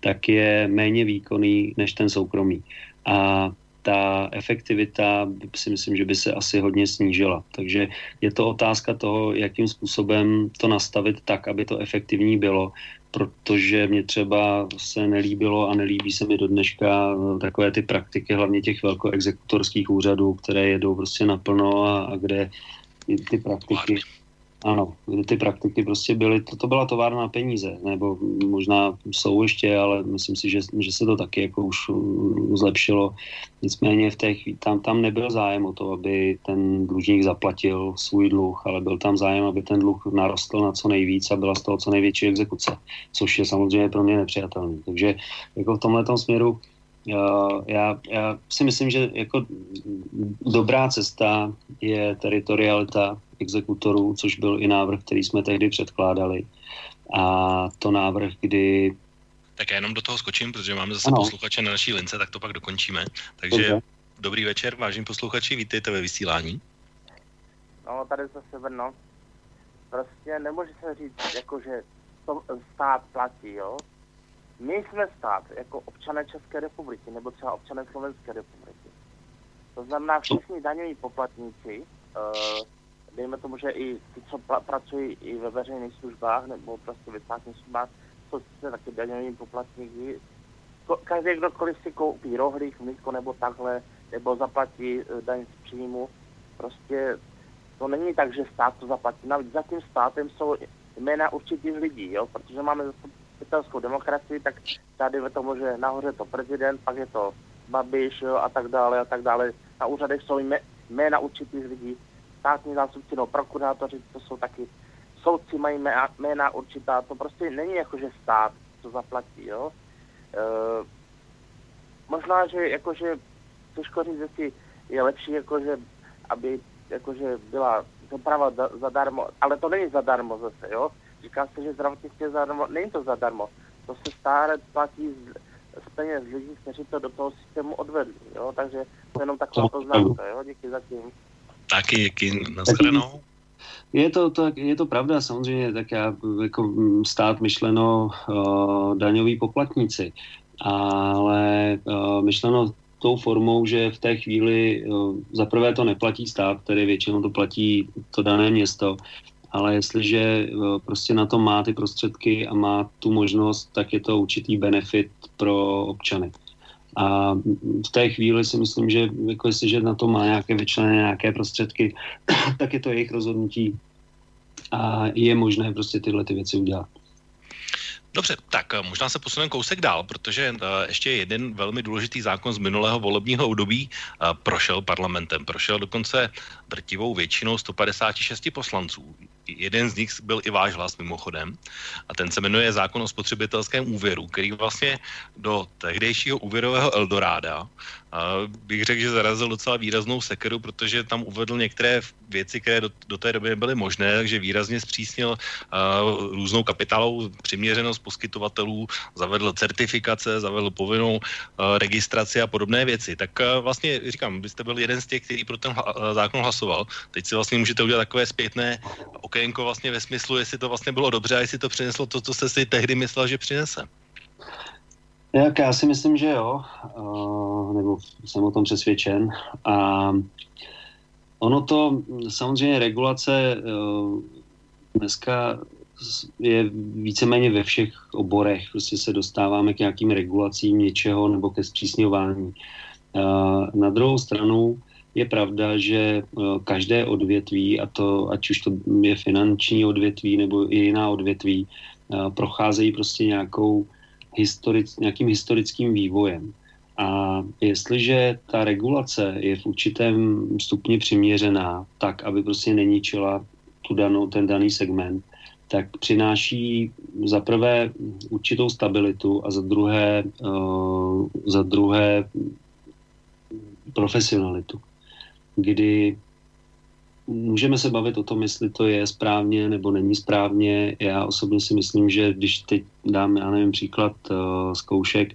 tak je méně výkonný než ten soukromý. A ta efektivita si myslím, že by se asi hodně snížila. Takže je to otázka toho, jakým způsobem to nastavit tak, aby to efektivní bylo protože mě třeba se nelíbilo a nelíbí se mi do dneška eh, takové ty praktiky, hlavně těch velkoexekutorských úřadů, které jedou prostě naplno a, a kde ty praktiky ano, ty praktiky prostě byly, to, to byla továrna na peníze, nebo možná jsou ještě, ale myslím si, že, že se to taky jako už zlepšilo. Nicméně v té chvíli, tam, tam nebyl zájem o to, aby ten dlužník zaplatil svůj dluh, ale byl tam zájem, aby ten dluh narostl na co nejvíc a byla z toho co největší exekuce, což je samozřejmě pro mě nepřijatelný. Takže jako v tomhle směru já, já si myslím, že jako dobrá cesta je teritorialita exekutorů, což byl i návrh, který jsme tehdy předkládali. A to návrh, kdy... Tak já jenom do toho skočím, protože máme zase ano. posluchače na naší lince, tak to pak dokončíme. Takže Dobře. dobrý večer, vážení posluchači, vítejte ve vysílání. No, tady zase Brno. Prostě nemůže se říct, jako že to stát platí, jo? My jsme stát, jako občané České republiky, nebo třeba občané Slovenské republiky. To znamená, všichni daňoví poplatníci, uh, dejme tomu, že i ty, co pra, pracují i ve veřejných službách nebo prostě ve státních službách, jsou sice taky daňoví poplatníky. Každý, kdokoliv si koupí rohlík, mlíko nebo takhle, nebo zaplatí eh, daň z příjmu, prostě to není tak, že stát to zaplatí. Navíc za tím státem jsou jména určitých lidí, jo? protože máme zastupitelskou demokracii, tak tady ve tomu, že nahoře to prezident, pak je to Babiš jo? a tak dále a tak dále. Na úřadech jsou jména určitých lidí, státní zástupci, no prokurátoři, to jsou taky soudci mají jména určitá, to prostě není jako, že stát to zaplatí, jo. E, možná, že jakože, těžko říct, jestli je lepší, jakože, aby jakože byla doprava zadarmo, ale to není zadarmo zase, jo. Říká se, že zdravotnictví je zadarmo, není to zadarmo. To se stále platí z, z peněz lidí, kteří to do toho systému odvedli, jo. Takže to jenom taková poznámka, jo. Díky za tím. Taky díky, nashledanou. Je to, to, je to pravda, samozřejmě, tak já jako mm, stát myšleno uh, daňoví poplatníci, ale uh, myšleno tou formou, že v té chvíli uh, zaprvé to neplatí stát, který většinou to platí to dané město, ale jestliže uh, prostě na to má ty prostředky a má tu možnost, tak je to určitý benefit pro občany. A v té chvíli si myslím, že jako jestliže na to má nějaké vyčlené nějaké prostředky, tak je to jejich rozhodnutí a je možné prostě tyhle ty věci udělat. Dobře, tak eh, možná se posuneme kousek dál, protože uh, ještě jeden velmi důležitý zákon z minulého volebního období uh, prošel parlamentem. Prošel dokonce drtivou většinou 156 poslanců jeden z nich byl i váš hlas mimochodem a ten se jmenuje zákon o spotřebitelském úvěru, který vlastně do tehdejšího úvěrového Eldoráda bych řekl, že zarazil docela výraznou sekeru, protože tam uvedl některé věci, které do, do té doby nebyly možné, takže výrazně zpřísnil uh, různou kapitálovou přiměřenost poskytovatelů, zavedl certifikace, zavedl povinnou uh, registraci a podobné věci. Tak uh, vlastně říkám, byste byl jeden z těch, který pro ten hla, zákon hlasoval. Teď si vlastně můžete udělat takové zpětné okénko vlastně ve smyslu, jestli to vlastně bylo dobře a jestli to přineslo to, co jste si tehdy myslel, že přinese. Jak já si myslím, že jo, uh, nebo jsem o tom přesvědčen. A ono to, samozřejmě regulace uh, dneska je víceméně ve všech oborech. Prostě se dostáváme k nějakým regulacím něčeho nebo ke zpřísňování. Uh, na druhou stranu je pravda, že každé odvětví, a to, ať už to je finanční odvětví nebo i jiná odvětví, procházejí prostě nějakou historic, nějakým historickým vývojem. A jestliže ta regulace je v určitém stupni přiměřená, tak, aby prostě neníčila tu danou, ten daný segment, tak přináší za prvé určitou stabilitu a za druhé, uh, za druhé profesionalitu, kdy můžeme se bavit o tom, jestli to je správně nebo není správně. Já osobně si myslím, že když teď dám, já nevím, příklad uh, zkoušek,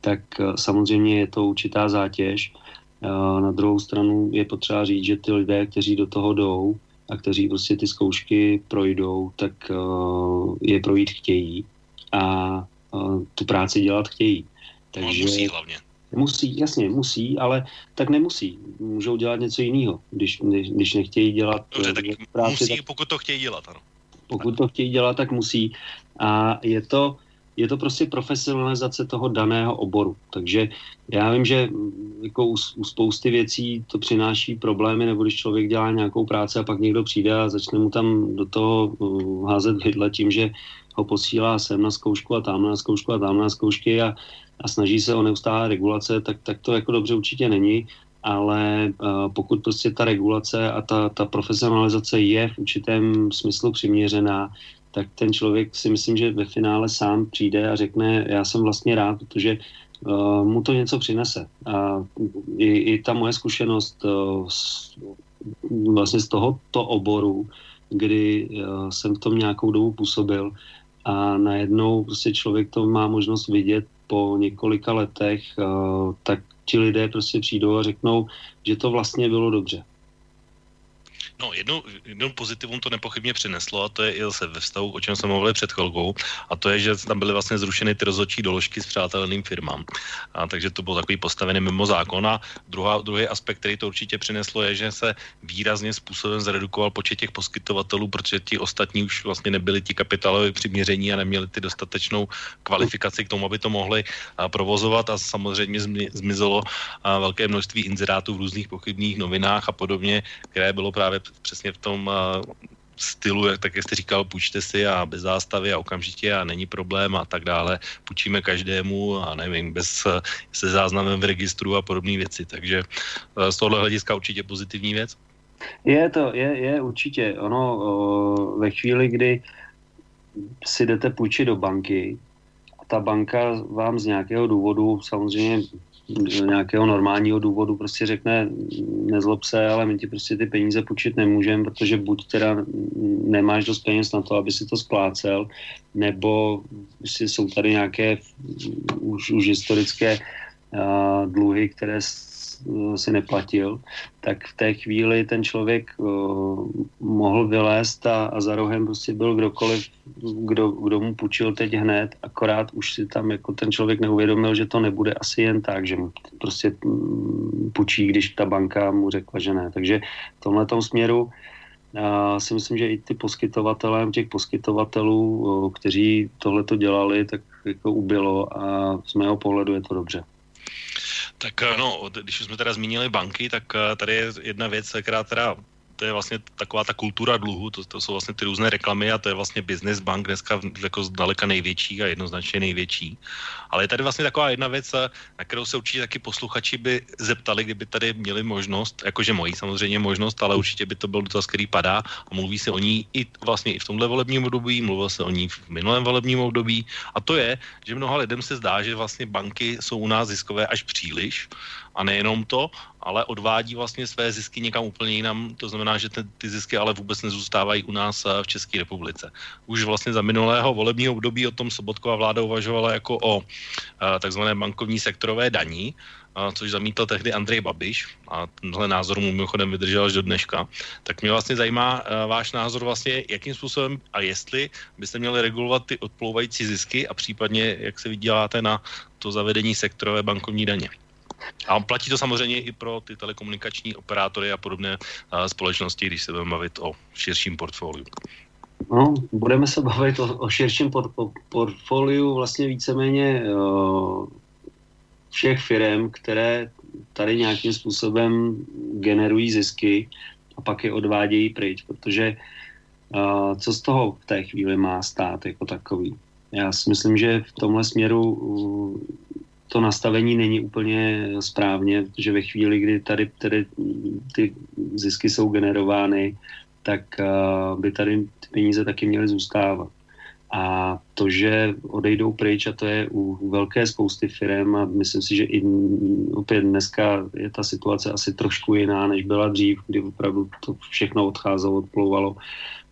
tak uh, samozřejmě je to určitá zátěž. Uh, na druhou stranu je potřeba říct, že ty lidé, kteří do toho jdou a kteří prostě ty zkoušky projdou, tak je projít chtějí a tu práci dělat chtějí. No, Takže, musí hlavně. Musí, jasně, musí, ale tak nemusí. Můžou dělat něco jiného, když, když, když nechtějí dělat Dobře, tak práci. Musí, tak, pokud to chtějí dělat, ano. Pokud to chtějí dělat, tak musí. A je to, je to prostě profesionalizace toho daného oboru. Takže já vím, že jako u, u spousty věcí to přináší problémy, nebo když člověk dělá nějakou práci a pak někdo přijde a začne mu tam do toho uh, házet vidle tím, že ho posílá sem na zkoušku a tam na zkoušku a tam na zkoušky a a snaží se o neustálé regulace, tak, tak to jako dobře určitě není, ale uh, pokud prostě ta regulace a ta, ta profesionalizace je v určitém smyslu přiměřená, tak ten člověk si myslím, že ve finále sám přijde a řekne, já jsem vlastně rád, protože uh, mu to něco přinese. A i, i ta moje zkušenost uh, z, vlastně z tohoto oboru, kdy uh, jsem v tom nějakou dobu působil a najednou prostě člověk to má možnost vidět po několika letech, eh, tak ti lidé prostě přijdou a řeknou, že to vlastně bylo dobře. No, jednou, jednou pozitivum to nepochybně přineslo a to je i zase ve vztahu, o čem jsme mluvili před chvilkou, a to je, že tam byly vlastně zrušeny ty rozhodčí doložky s přátelným firmám. A, takže to bylo takový postavený mimo zákon. A druhá, druhý aspekt, který to určitě přineslo, je, že se výrazně způsobem zredukoval počet těch poskytovatelů, protože ti ostatní už vlastně nebyli ti kapitálové přiměření a neměli ty dostatečnou kvalifikaci k tomu, aby to mohli a, provozovat a samozřejmě zmizelo a, velké množství inzerátů v různých pochybných novinách a podobně, které bylo právě přesně v tom stylu, jak, tak jak jste říkal, půjčte si a bez zástavy a okamžitě a není problém a tak dále. Půjčíme každému a nevím, bez se záznamem v registru a podobné věci. Takže z tohohle hlediska určitě pozitivní věc. Je to, je, je určitě. Ono ve chvíli, kdy si jdete půjčit do banky, ta banka vám z nějakého důvodu samozřejmě nějakého normálního důvodu prostě řekne, nezlob se, ale my ti prostě ty peníze půjčit nemůžeme, protože buď teda nemáš dost peněz na to, aby si to splácel, nebo jsou tady nějaké už, už historické uh, dluhy, které si neplatil, tak v té chvíli ten člověk uh, mohl vylézt a, a za rohem prostě byl kdokoliv, kdo, kdo mu půjčil teď hned, akorát už si tam jako ten člověk neuvědomil, že to nebude asi jen tak, že mu prostě mm, půjčí, když ta banka mu řekla, že ne. Takže v tomhle směru já si myslím, že i ty poskytovatelé, těch poskytovatelů, eh, kteří tohle to dělali, tak jako ubylo a z mého pohledu je to dobře. Tak eh, no, když jsme teda zmínili banky, tak eh, tady je jedna věc, která teda to je vlastně taková ta kultura dluhu, to, to jsou vlastně ty různé reklamy a to je vlastně business bank dneska jako zdaleka největší a jednoznačně největší. Ale je tady vlastně taková jedna věc, na kterou se určitě taky posluchači by zeptali, kdyby tady měli možnost, jakože mojí samozřejmě možnost, ale určitě by to byl dotaz, který padá. A mluví se o ní i vlastně i v tomhle volebním období, mluvil se o ní v minulém volebním období. A to je, že mnoha lidem se zdá, že vlastně banky jsou u nás ziskové až příliš a nejenom to, ale odvádí vlastně své zisky někam úplně jinam. To znamená, že ty, ty zisky ale vůbec nezůstávají u nás eh, v České republice. Už vlastně za minulého volebního období o tom Sobotková vláda uvažovala jako o eh, takzvané bankovní sektorové daní, eh, což zamítl tehdy Andrej Babiš a tenhle názor mu mimochodem vydržel až do dneška, tak mě vlastně zajímá váš názor vlastně, jakým způsobem a jestli byste měli regulovat ty odplouvající zisky a případně jak se vyděláte na to zavedení sektorové bankovní daně. A platí to samozřejmě i pro ty telekomunikační operátory a podobné společnosti, když se budeme bavit o širším portfoliu. No, budeme se bavit o, o širším por, portfoliu vlastně víceméně uh, všech firm, které tady nějakým způsobem generují zisky a pak je odvádějí pryč, protože uh, co z toho v té chvíli má stát jako takový? Já si myslím, že v tomhle směru uh, to nastavení není úplně správně, protože ve chvíli, kdy tady, tady ty zisky jsou generovány, tak uh, by tady ty peníze taky měly zůstávat. A to, že odejdou pryč, a to je u velké spousty firm, a myslím si, že i opět dneska je ta situace asi trošku jiná, než byla dřív, kdy opravdu to všechno odcházelo, odplouvalo,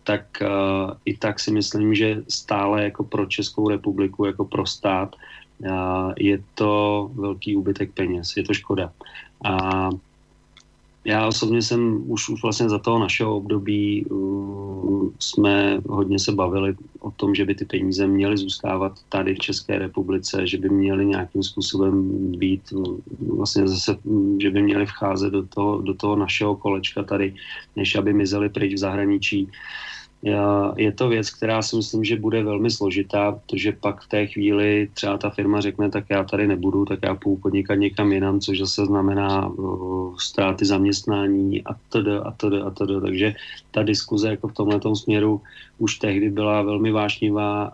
tak uh, i tak si myslím, že stále jako pro Českou republiku, jako pro stát, je to velký úbytek peněz, je to škoda. A já osobně jsem už, už vlastně za toho našeho období uh, jsme hodně se bavili o tom, že by ty peníze měly zůstávat tady v České republice, že by měly nějakým způsobem být uh, vlastně zase, že by měly vcházet do toho, do toho našeho kolečka tady, než aby mizely pryč v zahraničí. Uh, je to věc, která si myslím, že bude velmi složitá, protože pak v té chvíli třeba ta firma řekne, tak já tady nebudu, tak já půjdu podnikat někam jinam, což zase znamená ztráty zaměstnání a td. a td. a td. Takže ta diskuze jako v tomhle směru už tehdy byla velmi vášnivá.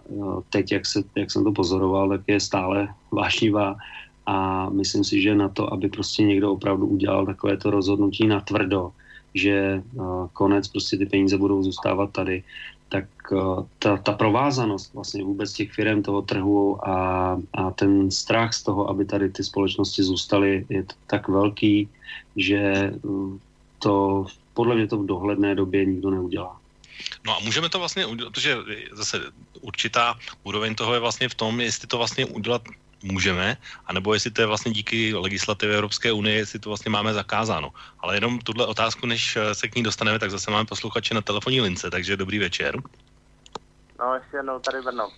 Teď, jak, se, jak jsem to pozoroval, tak je stále vášnivá a myslím si, že na to, aby prostě někdo opravdu udělal takovéto rozhodnutí na tvrdo, že uh, konec, prostě ty peníze budou zůstávat tady, tak uh, ta, ta provázanost vlastně vůbec těch firm toho trhu a, a ten strach z toho, aby tady ty společnosti zůstaly, je tak velký, že uh, to podle mě to v dohledné době nikdo neudělá. No a můžeme to vlastně protože zase určitá úroveň toho je vlastně v tom, jestli to vlastně udělat můžeme, anebo jestli to je vlastně díky legislativě Evropské unie, jestli to vlastně máme zakázáno. Ale jenom tuhle otázku, než se k ní dostaneme, tak zase máme posluchače na telefonní lince, takže dobrý večer. No, ještě jednou tady Brno.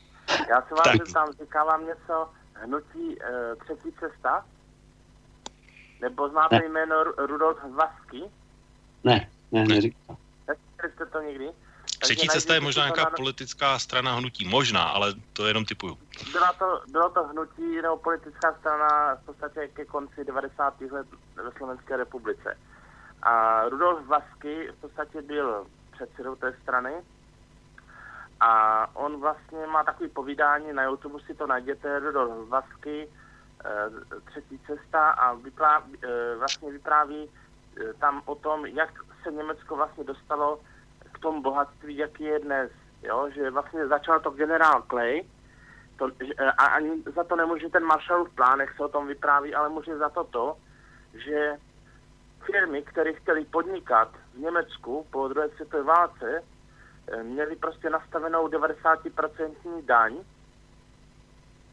Já se vám zeptám, říká vám něco hnutí e, třetí cesta? Nebo znáte ne. jméno Rudolf Vasky? Ne, ne, neříkám. Neslyšeli jste to někdy? Třetí cesta je možná nějaká na... politická strana hnutí, možná, ale to jenom typuju. Bylo to, bylo to hnutí nebo politická strana v podstatě ke konci 90. let ve Slovenské republice. A Rudolf Vasky v podstatě byl předsedou té strany a on vlastně má takový povídání, na YouTube si to najděte, Rudolf Vasky, eh, třetí cesta a vypráví, eh, vlastně vypráví eh, tam o tom, jak se Německo vlastně dostalo k tomu bohatství, jaký je dnes. Jo? Že vlastně začal to generál Clay to, a ani za to nemůže ten Marshallův plán, jak se o tom vypráví, ale může za to to, že firmy, které chtěly podnikat v Německu po druhé světové válce, Eh, měli prostě nastavenou 90% daň.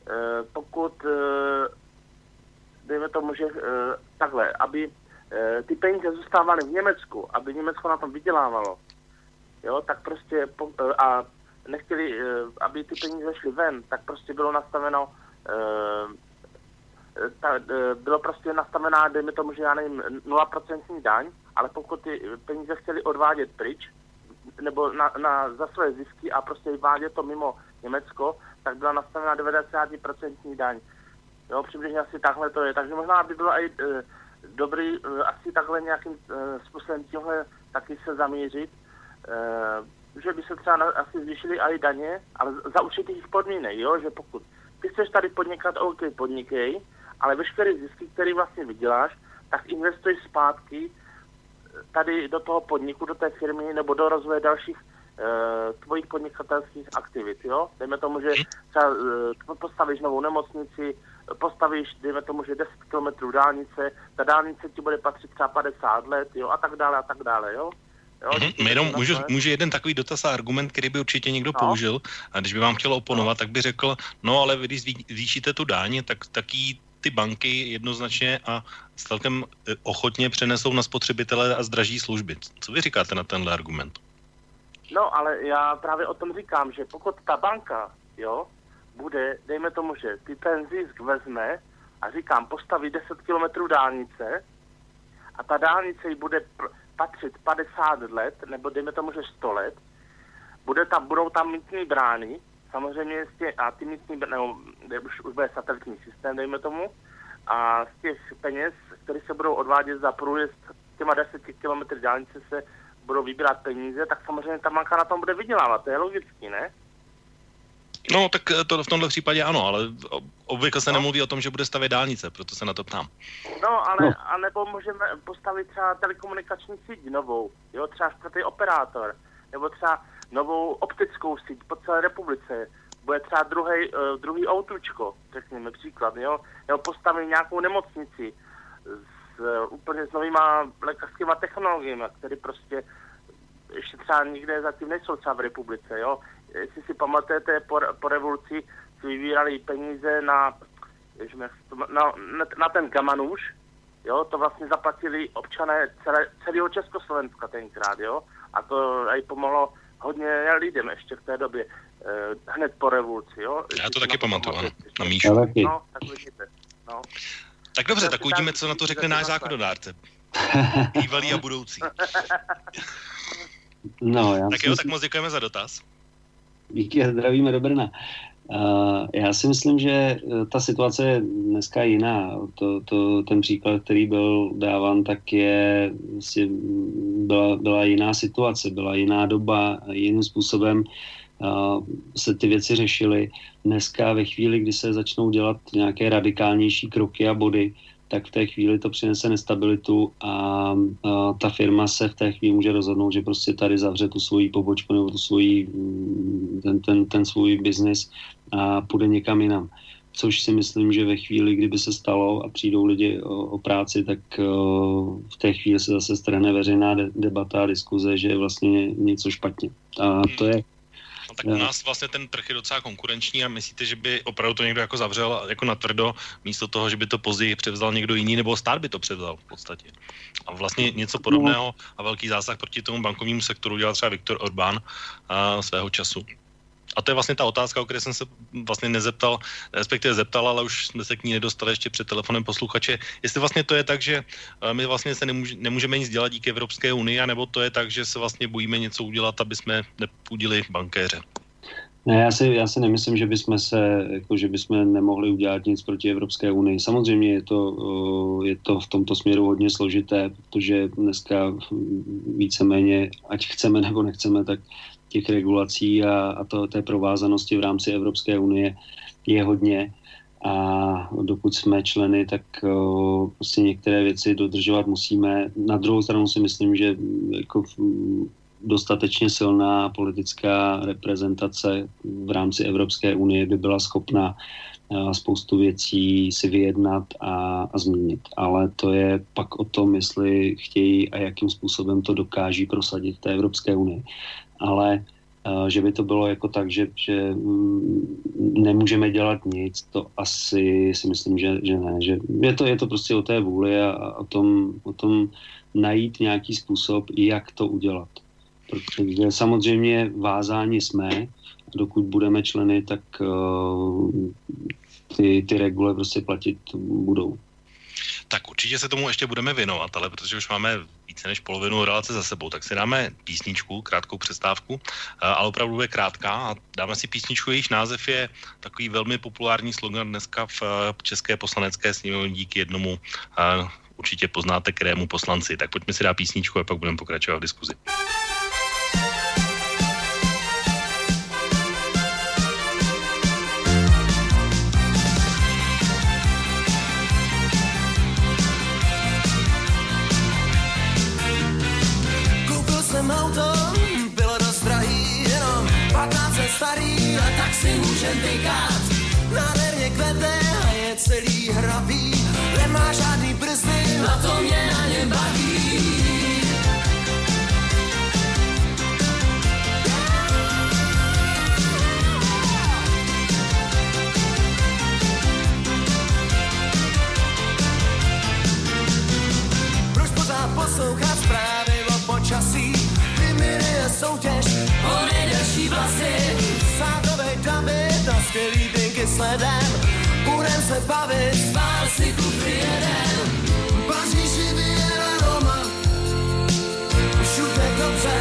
Eh, pokud, dejme tomu, že takhle, aby ty peníze zůstávaly v Německu, aby Německo na tom vydělávalo, jo, tak prostě a nechtěli, aby ty peníze šly ven, tak prostě bylo nastaveno ta, bylo prostě nastavená, dejme tomu, že já nevím, 0% daň, ale pokud ty peníze chtěli odvádět pryč, nebo na, na, za své zisky a prostě vádět to mimo Německo, tak byla nastavena 90% daň. Jo, přibližně asi takhle to je. Takže možná by bylo i e, dobrý e, asi takhle nějakým e, způsobem tímhle taky se zamířit, že by se třeba asi zvýšily i daně, ale za určitých podmínek, jo, že pokud ty chceš tady podnikat, OK, podnikej, ale veškeré zisky, které vlastně vyděláš, tak investuješ zpátky tady do toho podniku, do té firmy nebo do rozvoje dalších e, tvojich podnikatelských aktivit, jo? Dejme tomu, že třeba postavíš novou nemocnici, postavíš, dejme tomu, že 10 km dálnice, ta dálnice ti bude patřit třeba 50 let, jo, a tak dále, a tak dále, jo? Jo, mm-hmm. Jenom můžu, můžu jeden takový dotaz a argument, který by určitě někdo no. použil, a když by vám chtěl oponovat, no. tak by řekl, no ale vy když zvýšíte tu dáně, tak, tak jí ty banky jednoznačně a celkem eh, ochotně přenesou na spotřebitele a zdraží služby. Co vy říkáte na tenhle argument? No, ale já právě o tom říkám, že pokud ta banka, jo, bude, dejme tomu, že ty ten zisk vezme a říkám, postaví 10 kilometrů dálnice a ta dálnice jí bude patřit 50 let, nebo dejme tomu, že 100 let, bude tam, budou tam mítní brány, samozřejmě z a ty místní, nebo už, už bude satelitní systém, dejme tomu, a z těch peněz, které se budou odvádět za průjezd těma 10 km dálnice se budou vybírat peníze, tak samozřejmě ta banka na tom bude vydělávat, to je logický, ne? No, tak to v tomhle případě ano, ale obvykle se no. nemluví o tom, že bude stavět dálnice, proto se na to ptám. No, ale, no. a nebo můžeme postavit třeba telekomunikační síť novou, jo, třeba čtvrtý operátor, nebo třeba novou optickou síť po celé republice. Bude třeba druhý, uh, druhý autučko, řekněme příklad, jo? Nebo postavit nějakou nemocnici s uh, úplně s novýma lékařskými technologiemi, které prostě ještě třeba nikde zatím nejsou třeba v republice, jo? Jestli si pamatujete, po, po revoluci si vybírali peníze na, na, na, na ten gamanůž, jo, to vlastně zaplatili občané celé, celého Československa tenkrát, jo, a to aj pomohlo hodně lidem ještě v té době, eh, hned po revoluci, jo. Já to taky pamatuju, ano, na Míšu. No, tak vidíte, no. Tak dobře, tak uvidíme, co na to řekne náš zákonodárce. Bývalý a budoucí. No, já tak jo, tak moc děkujeme za dotaz. Díky a zdravíme do Brna. Já si myslím, že eh, ta situace je dneska jiná. To, to, ten příklad, který byl dáván, tak je, vlastně byla, byla jiná situace, byla jiná doba, jiným způsobem se ty věci řešily. Dneska ve chvíli, kdy se začnou dělat nějaké radikálnější kroky a body, tak v té chvíli to přinese nestabilitu a, a ta firma se v té chvíli může rozhodnout, že prostě tady zavře tu svoji pobočku nebo tu svoji, mm, ten, ten, ten svůj biznis a půjde někam jinam. Což si myslím, že ve chvíli, kdyby se stalo a přijdou lidi o, o práci, tak o, v té chvíli se zase strhne veřejná de, debata a diskuze, že je vlastně něco špatně. A to je No, tak u nás vlastně ten trh je docela konkurenční a myslíte, že by opravdu to někdo jako zavřel jako na tvrdo, místo toho, že by to později převzal někdo jiný, nebo stát by to převzal v podstatě. A vlastně něco podobného a velký zásah proti tomu bankovnímu sektoru dělal třeba Viktor Orbán a svého času. A to je vlastně ta otázka, o které jsem se vlastně nezeptal, respektive zeptal, ale už jsme se k ní nedostali ještě před telefonem posluchače. Jestli vlastně to je tak, že eh, my vlastně se nemůže, nemůžeme nic dělat díky Evropské unii, anebo to je tak, že se vlastně bojíme něco udělat, aby jsme nepůdili bankéře. Ne, já si, já si nemyslím, že bychom se, jako, že bychom nemohli udělat nic proti Evropské unii. Samozřejmě je to, eh, je to v tomto směru hodně složité, protože dneska víceméně, ať chceme nebo nechceme, tak těch regulací a, a to, té provázanosti v rámci Evropské unie je hodně a dokud jsme členy, tak o, prostě některé věci dodržovat musíme. Na druhou stranu si myslím, že jako dostatečně silná politická reprezentace v rámci Evropské unie by byla schopna spoustu věcí si vyjednat a, a změnit. Ale to je pak o tom, jestli chtějí a jakým způsobem to dokáží prosadit v té Evropské unii ale eh, že by to bylo jako tak, že, že mm, nemůžeme dělat nic, to asi si myslím, že, že ne. Že je, to, je to prostě o té vůli a, a o, tom, o tom najít nějaký způsob, jak to udělat. Protože samozřejmě vázáni jsme, dokud budeme členy, tak uh, ty, ty regule prostě platit budou. Tak určitě se tomu ještě budeme věnovat, ale protože už máme více než polovinu relace za sebou, tak si dáme písničku, krátkou přestávku, eh, ale opravdu je krátká a dáme si písničku, jejíž název je takový velmi populární slogan dneska v eh, České poslanecké sněmovně díky jednomu eh, určitě poznáte kterému poslanci. Tak pojďme si dát písničku a pak budeme pokračovat v diskuzi. Hrabý, nemá žádný brzdy, a to mě na něm baví. Proč pořád poslouchat zprávy o počasí, vymiruje soutěž o nejdelší vlasy. Skvělý dinky sledem, se bavit, spál si kupy jeden. Paříži vyjela Roma, všude dobře,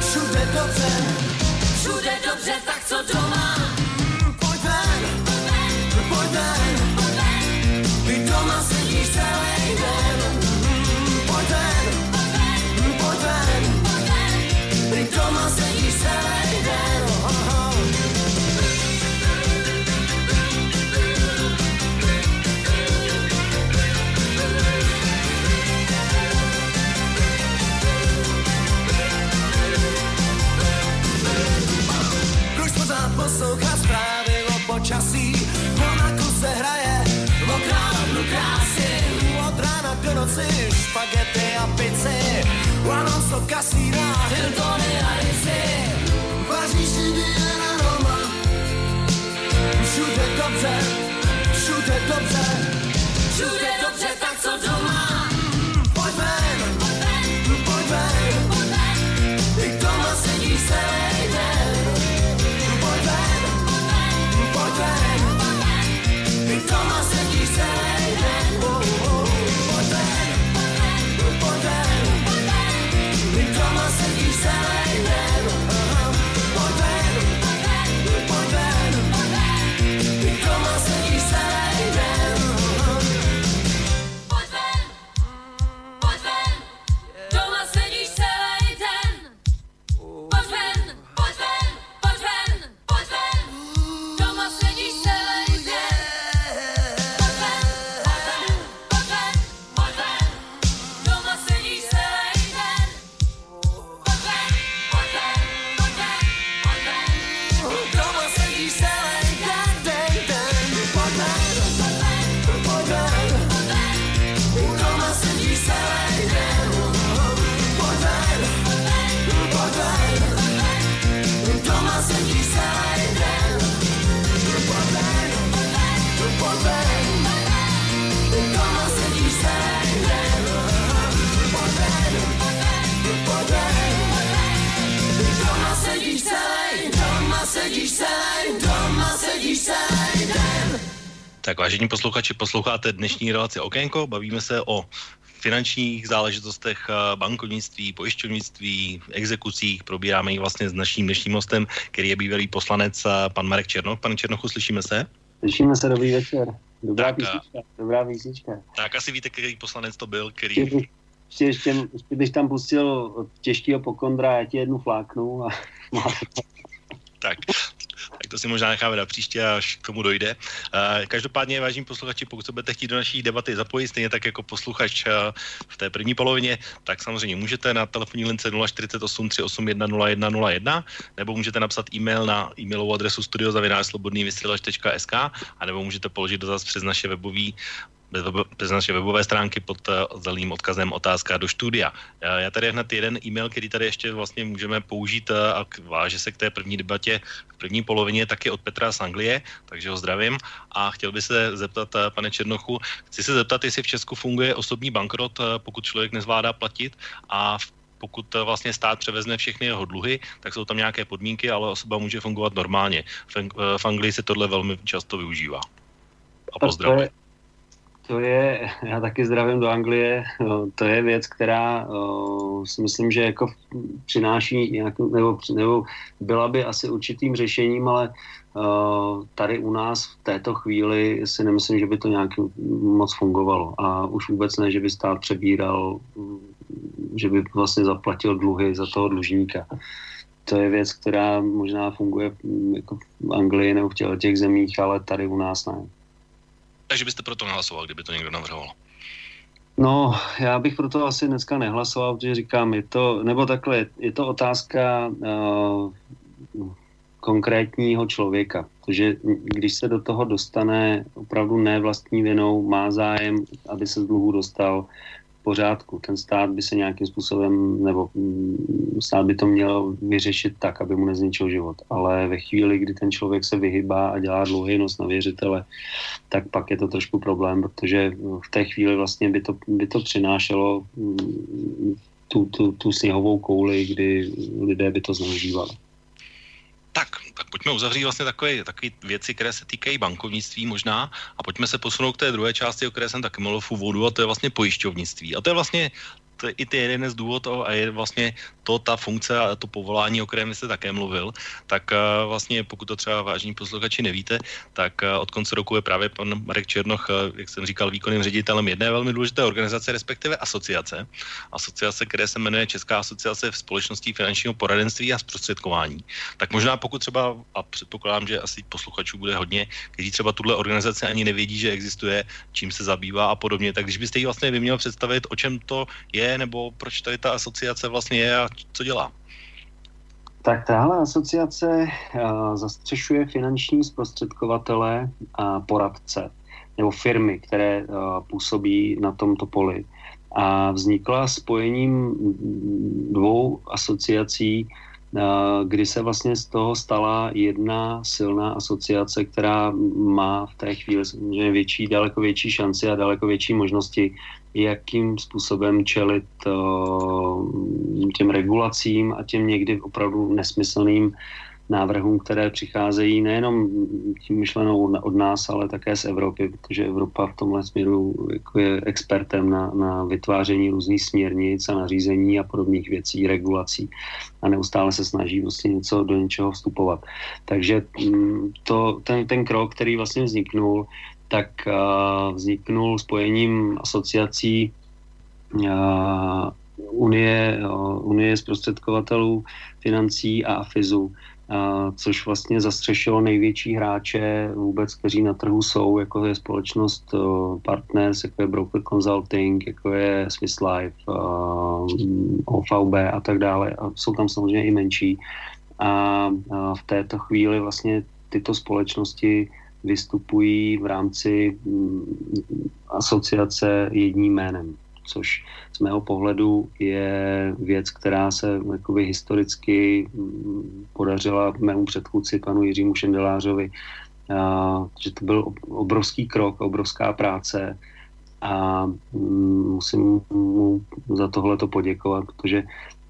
všude dobře, všude dobře, tak počasí. Monaku se hraje o královnu krásy. Od rána do noci špagety a pici. Alonso kasína, Hiltony a Rizzy. Paříži Viena Roma. Všude dobře, všude dobře. Všude dobře, tak co doma? Tak vážení posluchači, posloucháte dnešní relaci Okénko, bavíme se o finančních záležitostech eh, bankovnictví, pojišťovnictví, exekucích. Probíráme ji vlastně s naším dnešním hostem, který je bývalý poslanec eh, pan Marek Černoch. Pane Černochu, slyšíme se? Slyšíme se, dobrý večer. Dobrá tak, písnička, dobrá písnička. Tak asi víte, který poslanec to byl, který... Ještě, ještě, ještě, bych tam pustil těžkého pokondra, já ti jednu fláknu a. Tak, tak to si možná necháme na příště, až k tomu dojde. Každopádně, vážení posluchači, pokud se budete chtít do naší debaty zapojit, stejně tak jako posluchač v té první polovině, tak samozřejmě můžete na telefonní lince 048 381 0101, nebo můžete napsat e-mail na e-mailovou adresu studiozavinářslobodnývysílač.sk a nebo můžete položit dotaz přes naše webové bez, bez naše webové stránky pod zeleným odkazem otázka do studia. Já, tady hned jeden e-mail, který tady ještě vlastně můžeme použít uh, a váže se k té první debatě v první polovině, tak je od Petra z Anglie, takže ho zdravím. A chtěl bych se zeptat, uh, pane Černochu, chci se zeptat, jestli v Česku funguje osobní bankrot, pokud člověk nezvládá platit a v pokud vlastně stát převezne všechny jeho dluhy, tak jsou tam nějaké podmínky, ale osoba může fungovat normálně. V, Anglii se tohle velmi často využívá. A pozdravuji. To je, já taky zdravím do Anglie, to je věc, která uh, si myslím, že jako přináší nějakou, nebo, nebo byla by asi určitým řešením, ale uh, tady u nás v této chvíli si nemyslím, že by to nějak moc fungovalo. A už vůbec ne, že by stát přebíral, že by vlastně zaplatil dluhy za toho dlužníka. To je věc, která možná funguje jako v Anglii nebo v těch zemích, ale tady u nás ne. Takže byste proto nehlasoval, kdyby to někdo navrhoval. No, já bych proto asi dneska nehlasoval, protože říkám, je to, nebo takhle, je to otázka uh, konkrétního člověka. Protože když se do toho dostane opravdu ne vlastní vinou, má zájem, aby se z dluhu dostal, pořádku. Ten stát by se nějakým způsobem, nebo mm, stát by to měl vyřešit tak, aby mu nezničil život. Ale ve chvíli, kdy ten člověk se vyhybá a dělá dluhynost na věřitele, tak pak je to trošku problém, protože v té chvíli vlastně by to, by to přinášelo mm, tu, tu, tu sněhovou kouli, kdy lidé by to zneužívali. Tak, tak pojďme uzavřít vlastně takové, takové věci, které se týkají bankovnictví možná a pojďme se posunout k té druhé části, o které jsem taky mluvil v úvodu a to je vlastně pojišťovnictví. A to je vlastně to je i ty jeden z důvodů a je vlastně to ta funkce a to povolání, o kterém jste také mluvil, tak uh, vlastně pokud to třeba vážní posluchači nevíte, tak uh, od konce roku je právě pan Marek Černoch, uh, jak jsem říkal, výkonným ředitelem jedné velmi důležité organizace, respektive asociace. Asociace, které se jmenuje Česká asociace v společnosti finančního poradenství a zprostředkování. Tak možná pokud třeba, a předpokládám, že asi posluchačů bude hodně, kteří třeba tuhle organizaci ani nevědí, že existuje, čím se zabývá a podobně, tak když byste ji vlastně vy měl představit, o čem to je, nebo proč tady ta asociace vlastně je a co dělá? Tak tahle asociace uh, zastřešuje finanční zprostředkovatele a poradce nebo firmy, které uh, působí na tomto poli. A vznikla spojením dvou asociací, kdy se vlastně z toho stala jedna silná asociace, která má v té chvíli větší, daleko větší šanci a daleko větší možnosti, jakým způsobem čelit těm regulacím a těm někdy opravdu nesmyslným návrhům, které přicházejí nejenom tím myšlenou od nás, ale také z Evropy, protože Evropa v tomhle směru jako je expertem na, na vytváření různých směrnic a nařízení a podobných věcí, regulací a neustále se snaží vlastně něco do něčeho vstupovat. Takže mm, to, ten, ten krok, který vlastně vzniknul, tak uh, vzniknul spojením asociací uh, Unie, uh, Unie zprostředkovatelů financí a AFIZu, což vlastně zastřešilo největší hráče vůbec, kteří na trhu jsou, jako je společnost Partners, jako je Broker Consulting, jako je Swiss Life, OVB a tak dále. A jsou tam samozřejmě i menší. A v této chvíli vlastně tyto společnosti vystupují v rámci asociace jedním jménem což z mého pohledu je věc, která se jakoby historicky mm, podařila mému předchůdci panu Jiřímu Šendelářovi, že to byl obrovský krok, obrovská práce a mm, musím mu za tohle to poděkovat, protože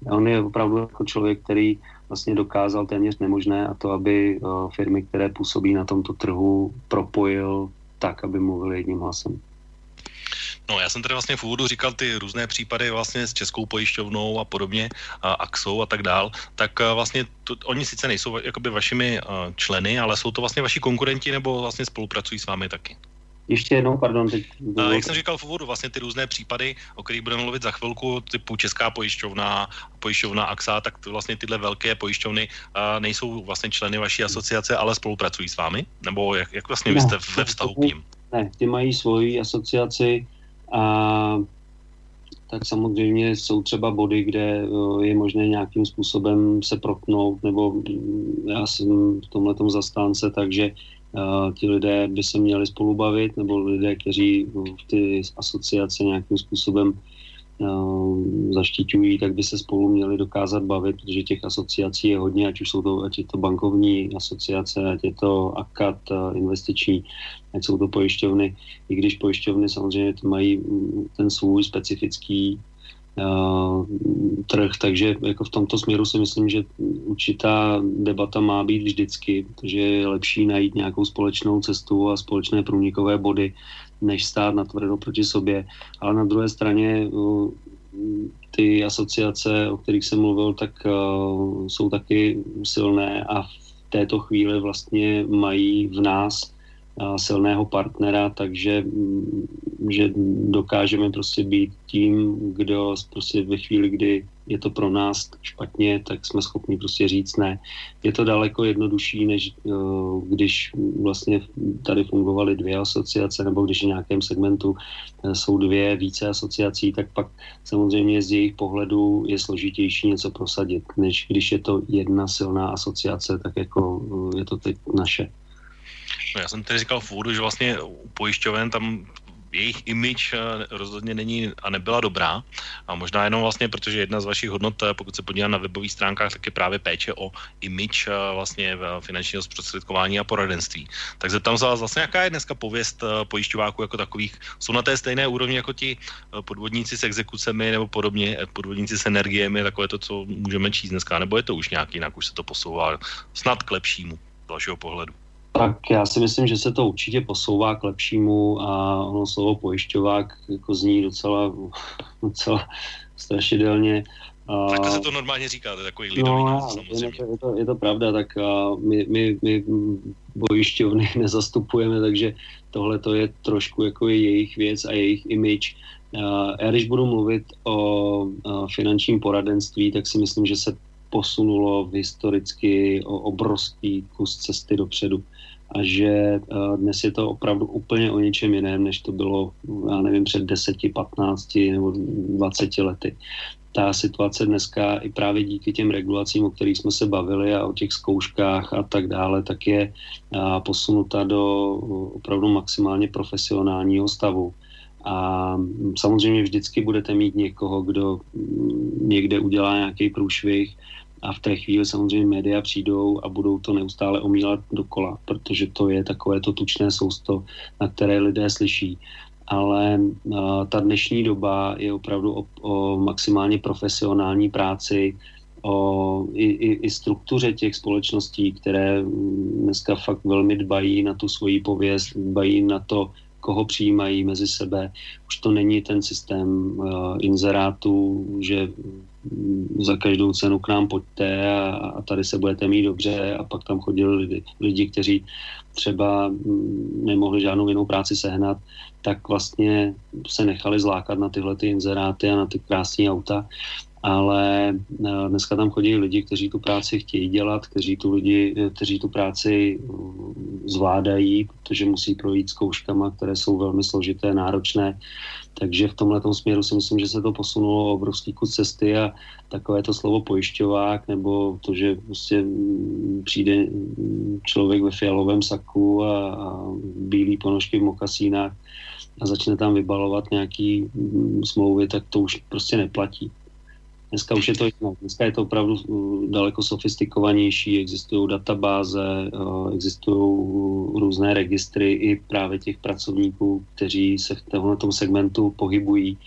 on je opravdu jako člověk, který vlastně dokázal téměř nemožné a to, aby firmy, které působí na tomto trhu, propojil tak, aby mluvili jedním hlasem. No, já jsem tady vlastně v úvodu říkal ty různé případy vlastně s Českou pojišťovnou a podobně, a AXou a tak dál, tak vlastně to, oni sice nejsou jakoby vašimi uh, členy, ale jsou to vlastně vaši konkurenti nebo vlastně spolupracují s vámi taky? Ještě jednou, pardon. Teď... A jak jsem říkal v úvodu, vlastně ty různé případy, o kterých budeme mluvit za chvilku, typu Česká pojišťovna, pojišťovna AXA, tak to vlastně tyhle velké pojišťovny uh, nejsou vlastně členy vaší asociace, ale spolupracují s vámi? Nebo jak, jak vlastně vy jste ve vztahu k ním? Ne, ty mají svoji asociaci, a tak samozřejmě jsou třeba body, kde je možné nějakým způsobem se protnout, nebo mm, já jsem v tomhle zastánce, takže uh, ti lidé by se měli spolu bavit, nebo lidé, kteří v ty asociace nějakým způsobem Ehm, zaštiťují, tak by se spolu měli dokázat bavit, protože těch asociací je hodně, ať už jsou to, ať je to bankovní asociace, ať je to AKAT eh, investiční, ať jsou to pojišťovny, i když pojišťovny samozřejmě mají mm, ten svůj specifický trh, takže jako v tomto směru si myslím, že určitá debata má být vždycky, protože je lepší najít nějakou společnou cestu a společné průnikové body, než stát na tvrdo proti sobě. Ale na druhé straně ty asociace, o kterých jsem mluvil, tak jsou taky silné a v této chvíli vlastně mají v nás silného partnera, takže mm, že dokážeme prostě být tím, kdo prostě ve chvíli, kdy je to pro nás špatně, tak jsme schopni prostě říct ne. Je to daleko jednodušší, než uh, když vlastně tady fungovaly dvě asociace, nebo když v nějakém segmentu uh, jsou dvě více asociací, tak pak samozřejmě z jejich pohledu je složitější něco prosadit, než když je to jedna silná asociace, tak jako uh, je to teď naše. No já jsem tedy říkal v úvodu, že vlastně u pojišťoven tam jejich image eh, rozhodně není a nebyla dobrá. A možná jenom vlastně, protože jedna z vašich hodnot, eh, pokud se podívám na webových stránkách, tak je právě péče o image eh, vlastně finančního zprostředkování a poradenství. Tak se vás vlastně, jaká je dneska pověst pojišťováků jako takových? Jsou na té stejné úrovni jako ti podvodníci s exekucemi nebo podobně, podvodníci s energiemi, takové to, co můžeme číst dneska, nebo je to už nějak jinak, už se to posouvá snad k lepšímu z vašeho pohledu? Tak já si myslím, že se to určitě posouvá k lepšímu a ono slovo pojišťovák jako zní docela, docela strašidelně. Tak se to normálně říká, to je takový lidový no, samozřejmě. Je to, je to pravda, tak my, my, my pojišťovny nezastupujeme, takže tohle to je trošku jako je jejich věc a jejich image. Já když budu mluvit o finančním poradenství, tak si myslím, že se posunulo historicky o obrovský kus cesty dopředu a že eh, dnes je to opravdu úplně o něčem jiném, než to bylo, já nevím, před 10, 15 nebo 20 lety. Ta situace dneska i právě díky těm regulacím, o kterých jsme se bavili a o těch zkouškách a tak dále, tak je eh, posunuta do opravdu maximálně profesionálního stavu. A samozřejmě vždycky budete mít někoho, kdo mm, někde udělá nějaký průšvih, a v té chvíli samozřejmě média přijdou a budou to neustále omílat dokola, protože to je takové to tučné sousto, na které lidé slyší. Ale uh, ta dnešní doba je opravdu o, o maximálně profesionální práci, o i, i, i struktuře těch společností, které dneska fakt velmi dbají na tu svoji pověst, dbají na to, koho přijímají mezi sebe. Už to není ten systém uh, inzerátů, že za každou cenu k nám pojďte a, a tady se budete mít dobře a pak tam chodili lidi, lidi, kteří třeba mm, nemohli žádnou jinou práci sehnat, tak vlastně se nechali zlákat na tyhle ty inzeráty a na ty krásné auta ale eh, dneska tam chodí lidi, kteří tu práci chtějí dělat, kteří tu, lidi, eh, kteří tu práci mm, zvládají, protože musí projít zkouškama, které jsou velmi složité, náročné. Takže v tomhle směru si myslím, že se to posunulo obrovský kus cesty a takové to slovo pojišťovák, nebo to, že prostě přijde člověk ve fialovém saku a, a bílý ponožky v mokasínách, a začne tam vybalovat nějaký mm, smlouvy, tak to už prostě neplatí. Dneska už je to jinak. Dneska je to opravdu uh, daleko sofistikovanější, existují databáze, uh, existují různé registry i právě těch pracovníků, kteří se v tomto segmentu pohybují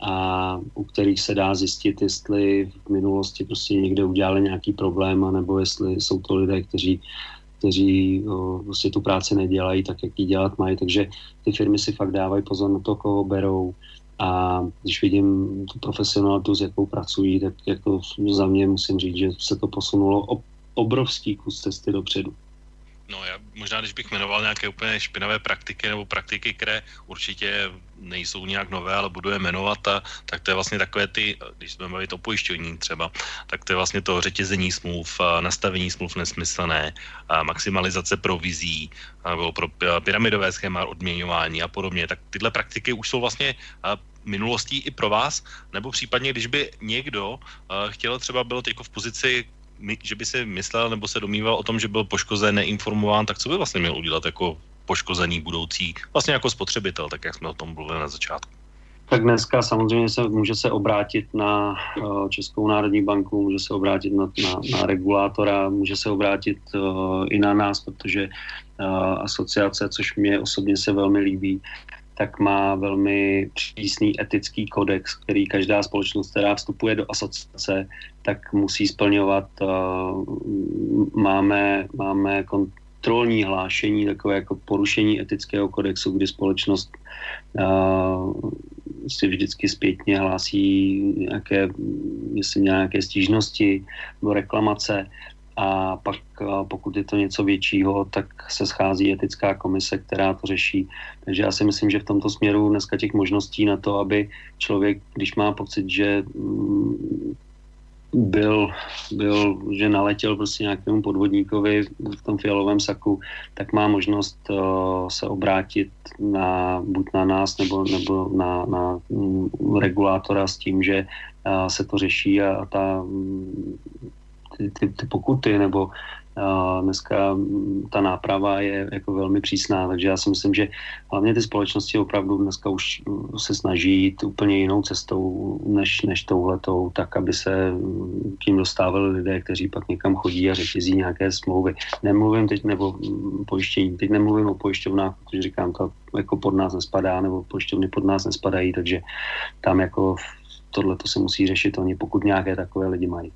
a u kterých se dá zjistit, jestli v minulosti prostě někde udělali nějaký problém, nebo jestli jsou to lidé, kteří kteří o, prostě tu práci nedělají tak, jak ji dělat mají. Takže ty firmy si fakt dávají pozor na to, koho berou. A když vidím tu profesionalitu, s jakou pracují, tak jako za mě musím říct, že se to posunulo obrovský kus cesty dopředu. No já možná, když bych jmenoval nějaké úplně špinavé praktiky nebo praktiky, které určitě nejsou nějak nové, ale budu je jmenovat, a, tak to je vlastně takové ty, když jsme mluvili o pojišťovní třeba, tak to je vlastně to řetězení smluv, nastavení smluv nesmyslné, maximalizace provizí, nebo pro pyramidové schéma odměňování a podobně. Tak tyhle praktiky už jsou vlastně minulostí i pro vás, nebo případně, když by někdo chtěl třeba byl teď v pozici že by si myslel nebo se domýval o tom, že byl poškozen, neinformován, tak co by vlastně měl udělat jako poškozený budoucí, vlastně jako spotřebitel, tak jak jsme o tom mluvili na začátku? Tak dneska samozřejmě se může se obrátit na uh, Českou národní banku, může se obrátit na, na, na regulátora, může se obrátit uh, i na nás, protože uh, asociace, což mě osobně se velmi líbí, tak má velmi přísný etický kodex, který každá společnost, která vstupuje do asociace, tak musí splňovat. Máme, máme kontrolní hlášení, takové jako porušení etického kodexu, kdy společnost si vždycky zpětně hlásí nějaké, myslím, nějaké stížnosti nebo reklamace a pak pokud je to něco většího, tak se schází etická komise, která to řeší. Takže já si myslím, že v tomto směru dneska těch možností na to, aby člověk, když má pocit, že mm, byl, byl, že naletěl prostě nějakému podvodníkovi v tom fialovém saku, tak má možnost uh, se obrátit na, buď na nás nebo, nebo na, na um, regulátora s tím, že uh, se to řeší a, ta um, ty, ty, ty pokuty nebo a dneska ta náprava je jako velmi přísná, takže já si myslím, že hlavně ty společnosti opravdu dneska už se snaží jít úplně jinou cestou než, než touhletou, tak aby se tím dostávali lidé, kteří pak někam chodí a řetězí nějaké smlouvy. Nemluvím teď nebo pojištění, teď nemluvím o pojišťovnách, protože říkám, to jako pod nás nespadá, nebo pojišťovny pod nás nespadají, takže tam jako tohle to se musí řešit oni, pokud nějaké takové lidi mají.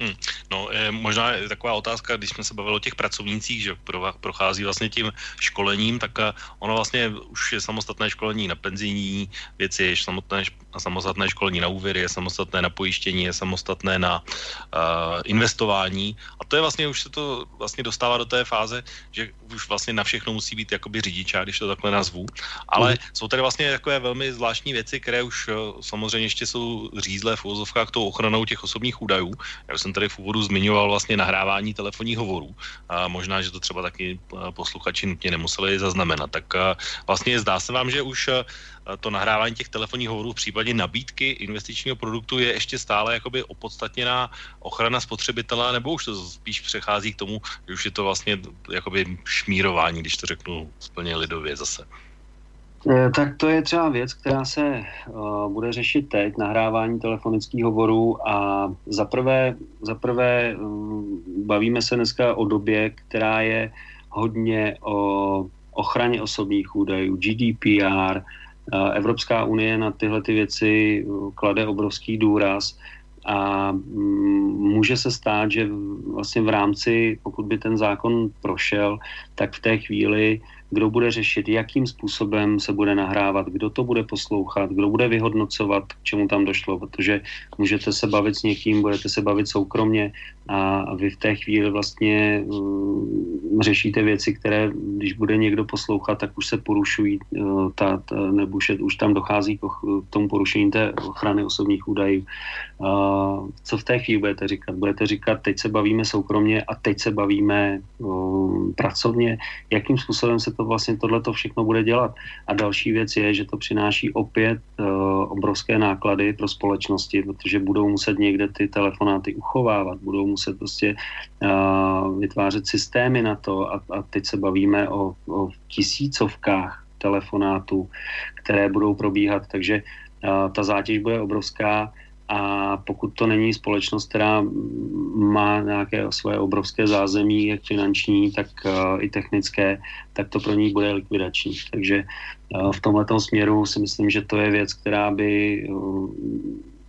Hmm. No, je možná je taková otázka, když jsme se bavili o těch pracovnících, že prochází vlastně tím školením, tak eh, ono vlastně už je samostatné školení na penzijní věci, je samotné, samostatné školení na úvěry, je samostatné na pojištění, je samostatné na uh, investování. A to je vlastně, už se to vlastně dostává do té fáze, že už vlastně na všechno musí být jakoby řidičák, když to takhle nazvu. Ale mm. jsou tady vlastně takové velmi zvláštní věci, které už samozřejmě ještě jsou řízlé v úvozovkách tou ochranou těch osobních údajů. Já jsem tady v úvodu zmiňoval vlastně nahrávání telefonních hovorů. A možná, že to třeba taky posluchači nutně nemuseli zaznamenat. Tak vlastně zdá se vám, že už to nahrávání těch telefonních hovorů v případě nabídky investičního produktu je ještě stále jakoby opodstatněná ochrana spotřebitele, nebo už to spíš přechází k tomu, že už je to vlastně jakoby šmírování, když to řeknu úplně lidově zase. Eh, tak to je třeba věc, která se uh, bude řešit teď, nahrávání telefonických hovorů a zaprvé, zaprvé um, bavíme se dneska o době, která je hodně o ochraně osobních údajů, GDPR, uh, Evropská unie na tyhle ty věci klade obrovský důraz a um, může se stát, že vlastně v rámci, pokud by ten zákon prošel, tak v té chvíli uh, kdo bude řešit, jakým způsobem se bude nahrávat, kdo to bude poslouchat, kdo bude vyhodnocovat, k čemu tam došlo, protože můžete se bavit s někým, budete se bavit soukromně a vy v té chvíli vlastně uh, řešíte věci, které, když bude někdo poslouchat, tak už se porušují, uh, ta, ta, nebo už, už tam dochází k, k tomu porušení té ochrany osobních údajů. Uh, co v té chvíli budete říkat? Budete říkat, teď se bavíme soukromně a teď se bavíme uh, pracovně. Jakým způsobem se to vlastně tohle všechno bude dělat? A další věc je, že to přináší opět uh, obrovské náklady pro společnosti, protože budou muset někde ty telefonáty uchovávat, budou muset prostě uh, vytvářet systémy na to. A, a teď se bavíme o, o tisícovkách telefonátů, které budou probíhat, takže ta zátěž bude obrovská a pokud to není společnost, která má nějaké svoje obrovské zázemí, jak finanční, tak uh, i technické, tak to pro ní bude likvidační. Takže uh, v tomto směru si myslím, že to je věc, která by uh,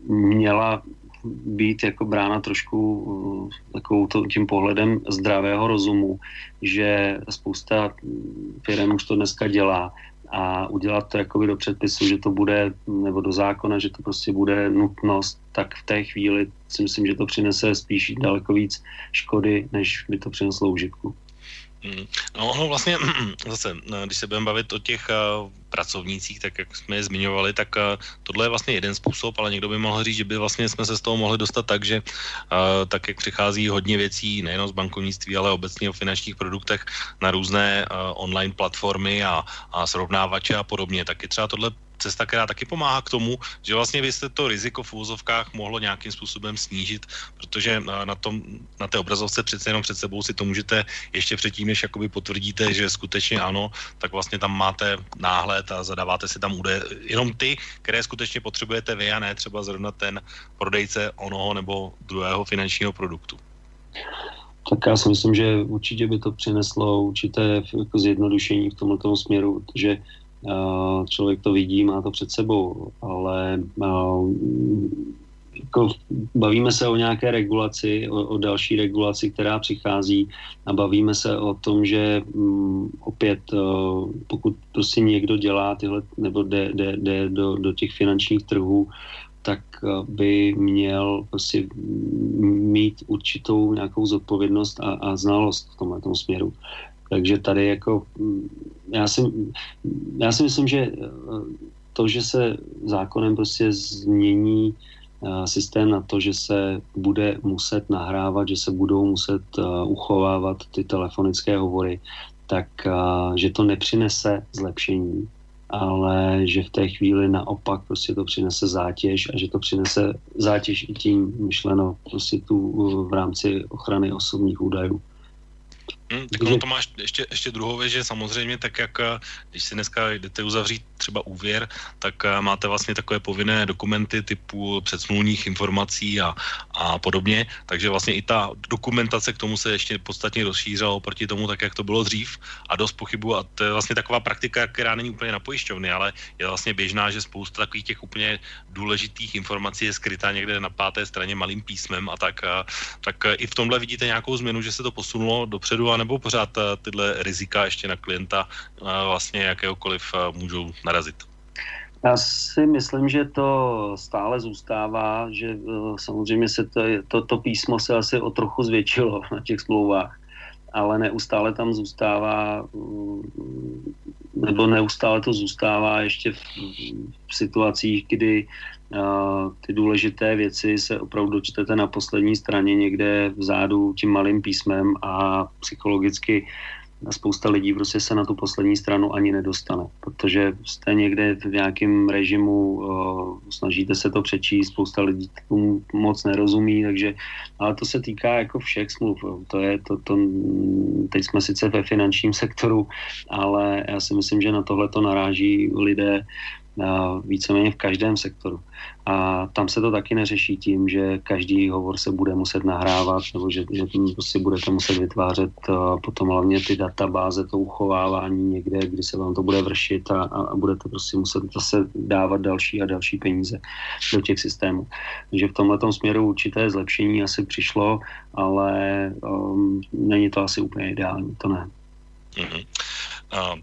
měla být jako brána trošku takovou to, tím pohledem zdravého rozumu, že spousta firm už to dneska dělá a udělat to jakoby do předpisu, že to bude, nebo do zákona, že to prostě bude nutnost, tak v té chvíli si myslím, že to přinese spíš daleko víc škody, než by to přineslo užitku. Hmm. No, no vlastně zase, když se budeme bavit o těch uh, pracovnících, tak jak jsme je zmiňovali, tak uh, tohle je vlastně jeden způsob, ale někdo by mohl říct, že by vlastně jsme se z toho mohli dostat tak, že uh, tak jak přichází hodně věcí, nejen z bankovnictví, ale obecně o finančních produktech na různé online platformy a, a srovnávače a podobně, tak je třeba tohle cesta, která taky pomáhá k tomu, že vlastně vy jste to riziko v úzovkách mohlo nějakým způsobem snížit, protože na, tom, na té obrazovce přece jenom před sebou si to můžete ještě předtím, než jakoby potvrdíte, že skutečně ano, tak vlastně tam máte náhled a zadáváte si tam údaje, jenom ty, které skutečně potřebujete vy a ne třeba zrovna ten prodejce onoho nebo druhého finančního produktu. Tak já si myslím, že určitě by to přineslo určité jako zjednodušení v tomto směru, protože člověk to vidí, má to před sebou, ale jako bavíme se o nějaké regulaci, o, o další regulaci, která přichází a bavíme se o tom, že um, opět, uh, pokud prostě někdo dělá tyhle, nebo jde, jde, jde do, do těch finančních trhů, tak by měl prostě mít určitou nějakou zodpovědnost a, a znalost v tomhle směru. Takže tady jako, mm, já si, já si myslím, že eh, to, že se zákonem prostě změní eh, systém na to, že se bude muset nahrávat, že se budou muset eh, uchovávat ty telefonické hovory, tak že to nepřinese zlepšení, ale že v té chvíli naopak prostě to přinese zátěž a že to přinese zátěž i tím myšleno prostě tu v rámci ochrany osobních údajů. Hmm, tak ono to máš ještě, ještě druhou věc, že samozřejmě tak jak eh, když si dneska jdete uzavřít třeba úvěr, tak eh, máte vlastně takové povinné dokumenty typu předsmluvních informací a, a podobně, takže vlastně i ta dokumentace k tomu se ještě podstatně rozšířila oproti tomu, tak jak to bylo dřív. A dost pochybu a to je vlastně taková praktika, která není úplně na pojišťovny, ale je vlastně běžná, že spousta takových těch úplně důležitých informací je skrytá někde na páté straně malým písmem a tak, a, tak eh, i v tomhle vidíte nějakou změnu, že se to posunulo dopředu a nebo pořád eh, tyhle rizika ještě na klienta eh, vlastně jakéhokoliv eh, můžou narazit? Já si myslím, že to stále zůstává, že samozřejmě se to, to, to písmo se asi o trochu zvětšilo na těch smlouvách, ale neustále tam zůstává, nebo neustále to zůstává ještě v, v situacích, kdy ty důležité věci se opravdu dočtete na poslední straně někde vzadu tím malým písmem a psychologicky spousta lidí prostě se na tu poslední stranu ani nedostane, protože jste někde v nějakém režimu, uh, snažíte se to přečíst, spousta lidí tomu moc nerozumí, takže, ale to se týká jako všech smluv, to je, to, to, teď jsme sice ve finančním sektoru, ale já si myslím, že na tohle to naráží lidé víceméně v každém sektoru. A tam se to taky neřeší tím, že každý hovor se bude muset nahrávat, nebo že, že prostě budete muset vytvářet potom hlavně ty databáze, to uchovávání někde, kdy se vám to bude vršit a, a budete prostě muset zase dávat další a další peníze do těch systémů. Takže v tomhle směru určité zlepšení asi přišlo, ale um, není to asi úplně ideální, to ne. Mm-hmm.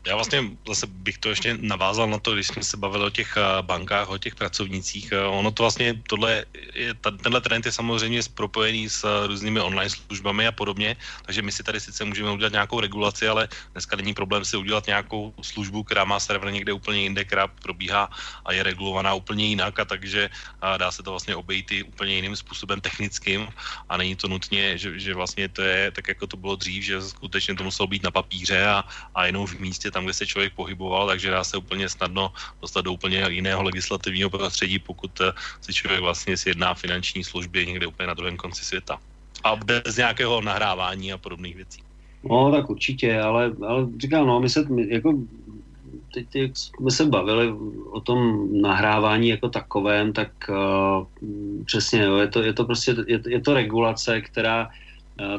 Já vlastně zase bych to ještě navázal na to, když jsme se bavili o těch bankách, o těch pracovnících. Ono to vlastně, tohle je, tenhle trend je samozřejmě propojený s různými online službami a podobně, takže my si tady sice můžeme udělat nějakou regulaci, ale dneska není problém si udělat nějakou službu, která má server někde úplně jinde, která probíhá a je regulovaná úplně jinak a takže dá se to vlastně obejít i úplně jiným způsobem technickým a není to nutně, že, že vlastně to je tak, jako to bylo dřív, že skutečně to muselo být na papíře a, a jenom v místě, tam, kde se člověk pohyboval, takže dá se úplně snadno dostat do úplně jiného legislativního prostředí, pokud eh, si člověk vlastně sjedná finanční služby někde úplně na druhém konci světa. A bez nějakého nahrávání a podobných věcí. No, tak určitě, ale, ale říkám, no, my se, my, jako teď jak jsme se bavili o tom nahrávání jako takovém, tak uh, přesně, jo, je to, je to prostě, je, je to regulace, která Eh,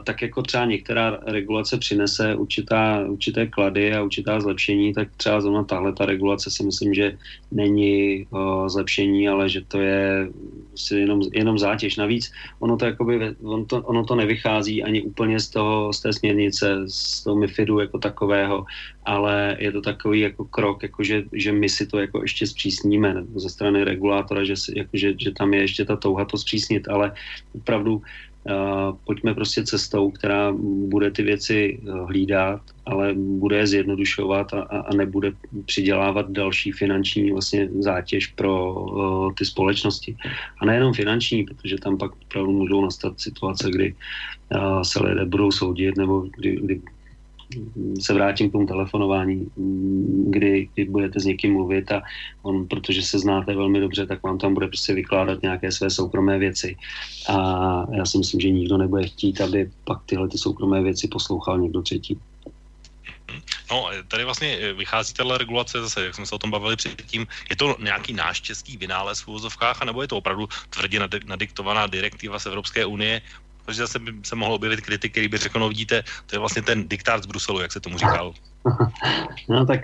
tak jako třeba některá regulace přinese určitá, určité klady a určitá zlepšení, tak třeba zrovna tahle ta regulace si myslím, že není uh, zlepšení, ale že to je si jenom, jenom zátěž. Navíc ono to, jakoby, on to, ono to nevychází ani úplně z, toho, z té směrnice, z toho MIFIDu jako takového, ale je to takový jako krok, jako že, že my si to jako ještě zpřísníme ze strany regulátora, že, jako, že, že tam je ještě ta touha to zpřísnit, ale opravdu pojďme prostě cestou, která bude ty věci eh, hlídat, ale bude je zjednodušovat a, a nebude přidělávat další finanční vlastně zátěž pro uh, ty společnosti. A nejenom finanční, protože tam pak opravdu můžou nastat situace, kdy uh, se lidé budou soudit nebo kdy, kdy se vrátím k tomu telefonování, kdy, kdy budete s někým mluvit a on, protože se znáte velmi dobře, tak vám tam bude prostě vykládat nějaké své soukromé věci. A já si myslím, že nikdo nebude chtít, aby pak tyhle ty soukromé věci poslouchal někdo třetí. No, tady vlastně vychází tato regulace, zase, jak jsme se o tom bavili předtím, je to nějaký náš český vynález v úvozovkách, anebo je to opravdu tvrdě nadiktovaná direktiva z Evropské unie, protože zase by se mohlo objevit kritiky, který by řekl, no vidíte, to je vlastně ten diktát z Bruselu, jak se tomu říkal. no tak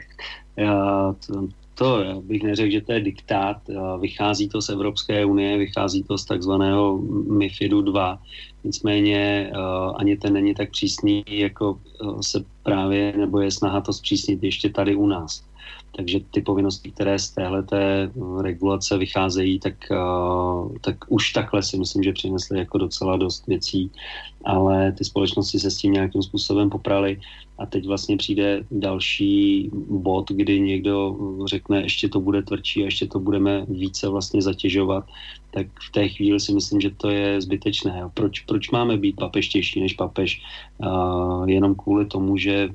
já, to, to já bych neřekl, že to je diktát. Vychází to z Evropské unie, vychází to z takzvaného MIFIDu 2. Nicméně ani ten není tak přísný, jako se právě, nebo je snaha to zpřísnit ještě tady u nás. Takže ty povinnosti, které z téhle té regulace vycházejí, tak, tak už takhle si myslím, že přinesly jako docela dost věcí, ale ty společnosti se s tím nějakým způsobem poprali a teď vlastně přijde další bod, kdy někdo řekne, ještě to bude tvrdší a ještě to budeme více vlastně zatěžovat, tak v té chvíli si myslím, že to je zbytečné. Proč, proč máme být papeštější než papež? Uh, jenom kvůli tomu, že,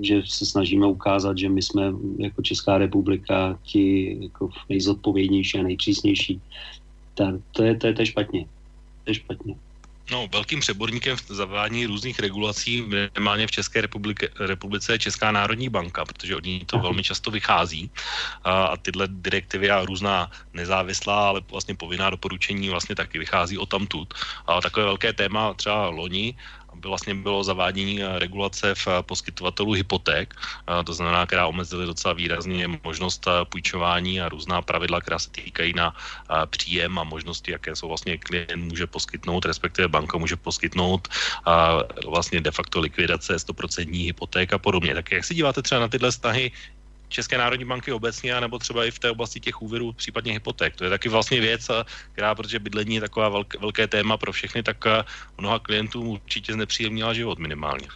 že se snažíme ukázat, že my jsme jako Česká republika ti jako nejzodpovědnější a nejpřísnější. Ta, to, je, to, je, to je špatně. To je špatně. No, velkým přeborníkem v zavání různých regulací minimálně v České republike, republice je Česká národní banka, protože od ní to velmi často vychází a, a tyhle direktivy a různá nezávislá, ale vlastně povinná doporučení vlastně taky vychází o tamtud. A takové velké téma třeba loni vlastně bylo zavádění eh, regulace v eh, poskytovatelů hypoték, eh, to znamená, která omezily docela výrazně možnost půjčování a různá pravidla, která se týkají na příjem a možnosti, jaké jsou vlastně klient může poskytnout, respektive banka může poskytnout vlastně de facto likvidace 100% hypoték a podobně. Tak jak se díváte třeba na tyhle vztahy České národní banky obecně, nebo třeba i v té oblasti těch úvěrů, případně hypoték. To je taky vlastně věc, která, protože bydlení je taková velké, velké téma pro všechny, tak mnoha klientů určitě znepříjemnila život minimálně.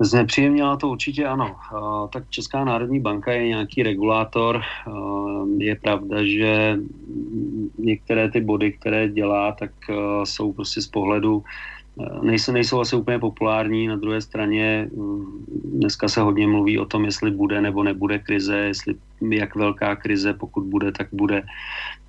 Znepříjemnila to určitě ano. tak Česká národní banka je nějaký regulátor. je pravda, že některé ty body, které dělá, tak jsou prostě z pohledu nejsou, nejsou asi úplně populární. Na druhé straně mm, dneska se hodně mluví o tom, jestli bude nebo nebude krize, jestli jak velká krize, pokud bude, tak bude.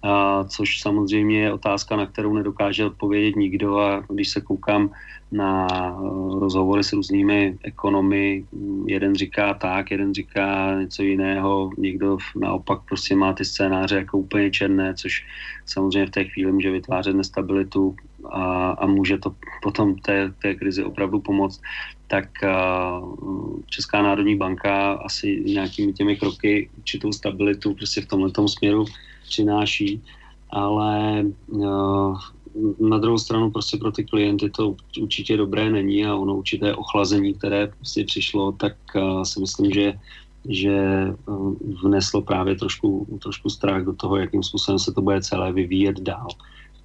A, což samozřejmě je otázka, na kterou nedokáže odpovědět nikdo a když se koukám na uh, rozhovory s různými ekonomy, jeden říká tak, jeden říká něco jiného, někdo naopak prostě má ty scénáře jako úplně černé, což samozřejmě v té chvíli může vytvářet nestabilitu a, a může to potom té, té krizi opravdu pomoct, tak Česká národní banka asi nějakými těmi kroky určitou stabilitu prostě v tomhle směru přináší, ale na druhou stranu prostě pro ty klienty to určitě dobré není a ono určité ochlazení, které prostě přišlo, tak si myslím, že že vneslo právě trošku, trošku strach do toho, jakým způsobem se to bude celé vyvíjet dál.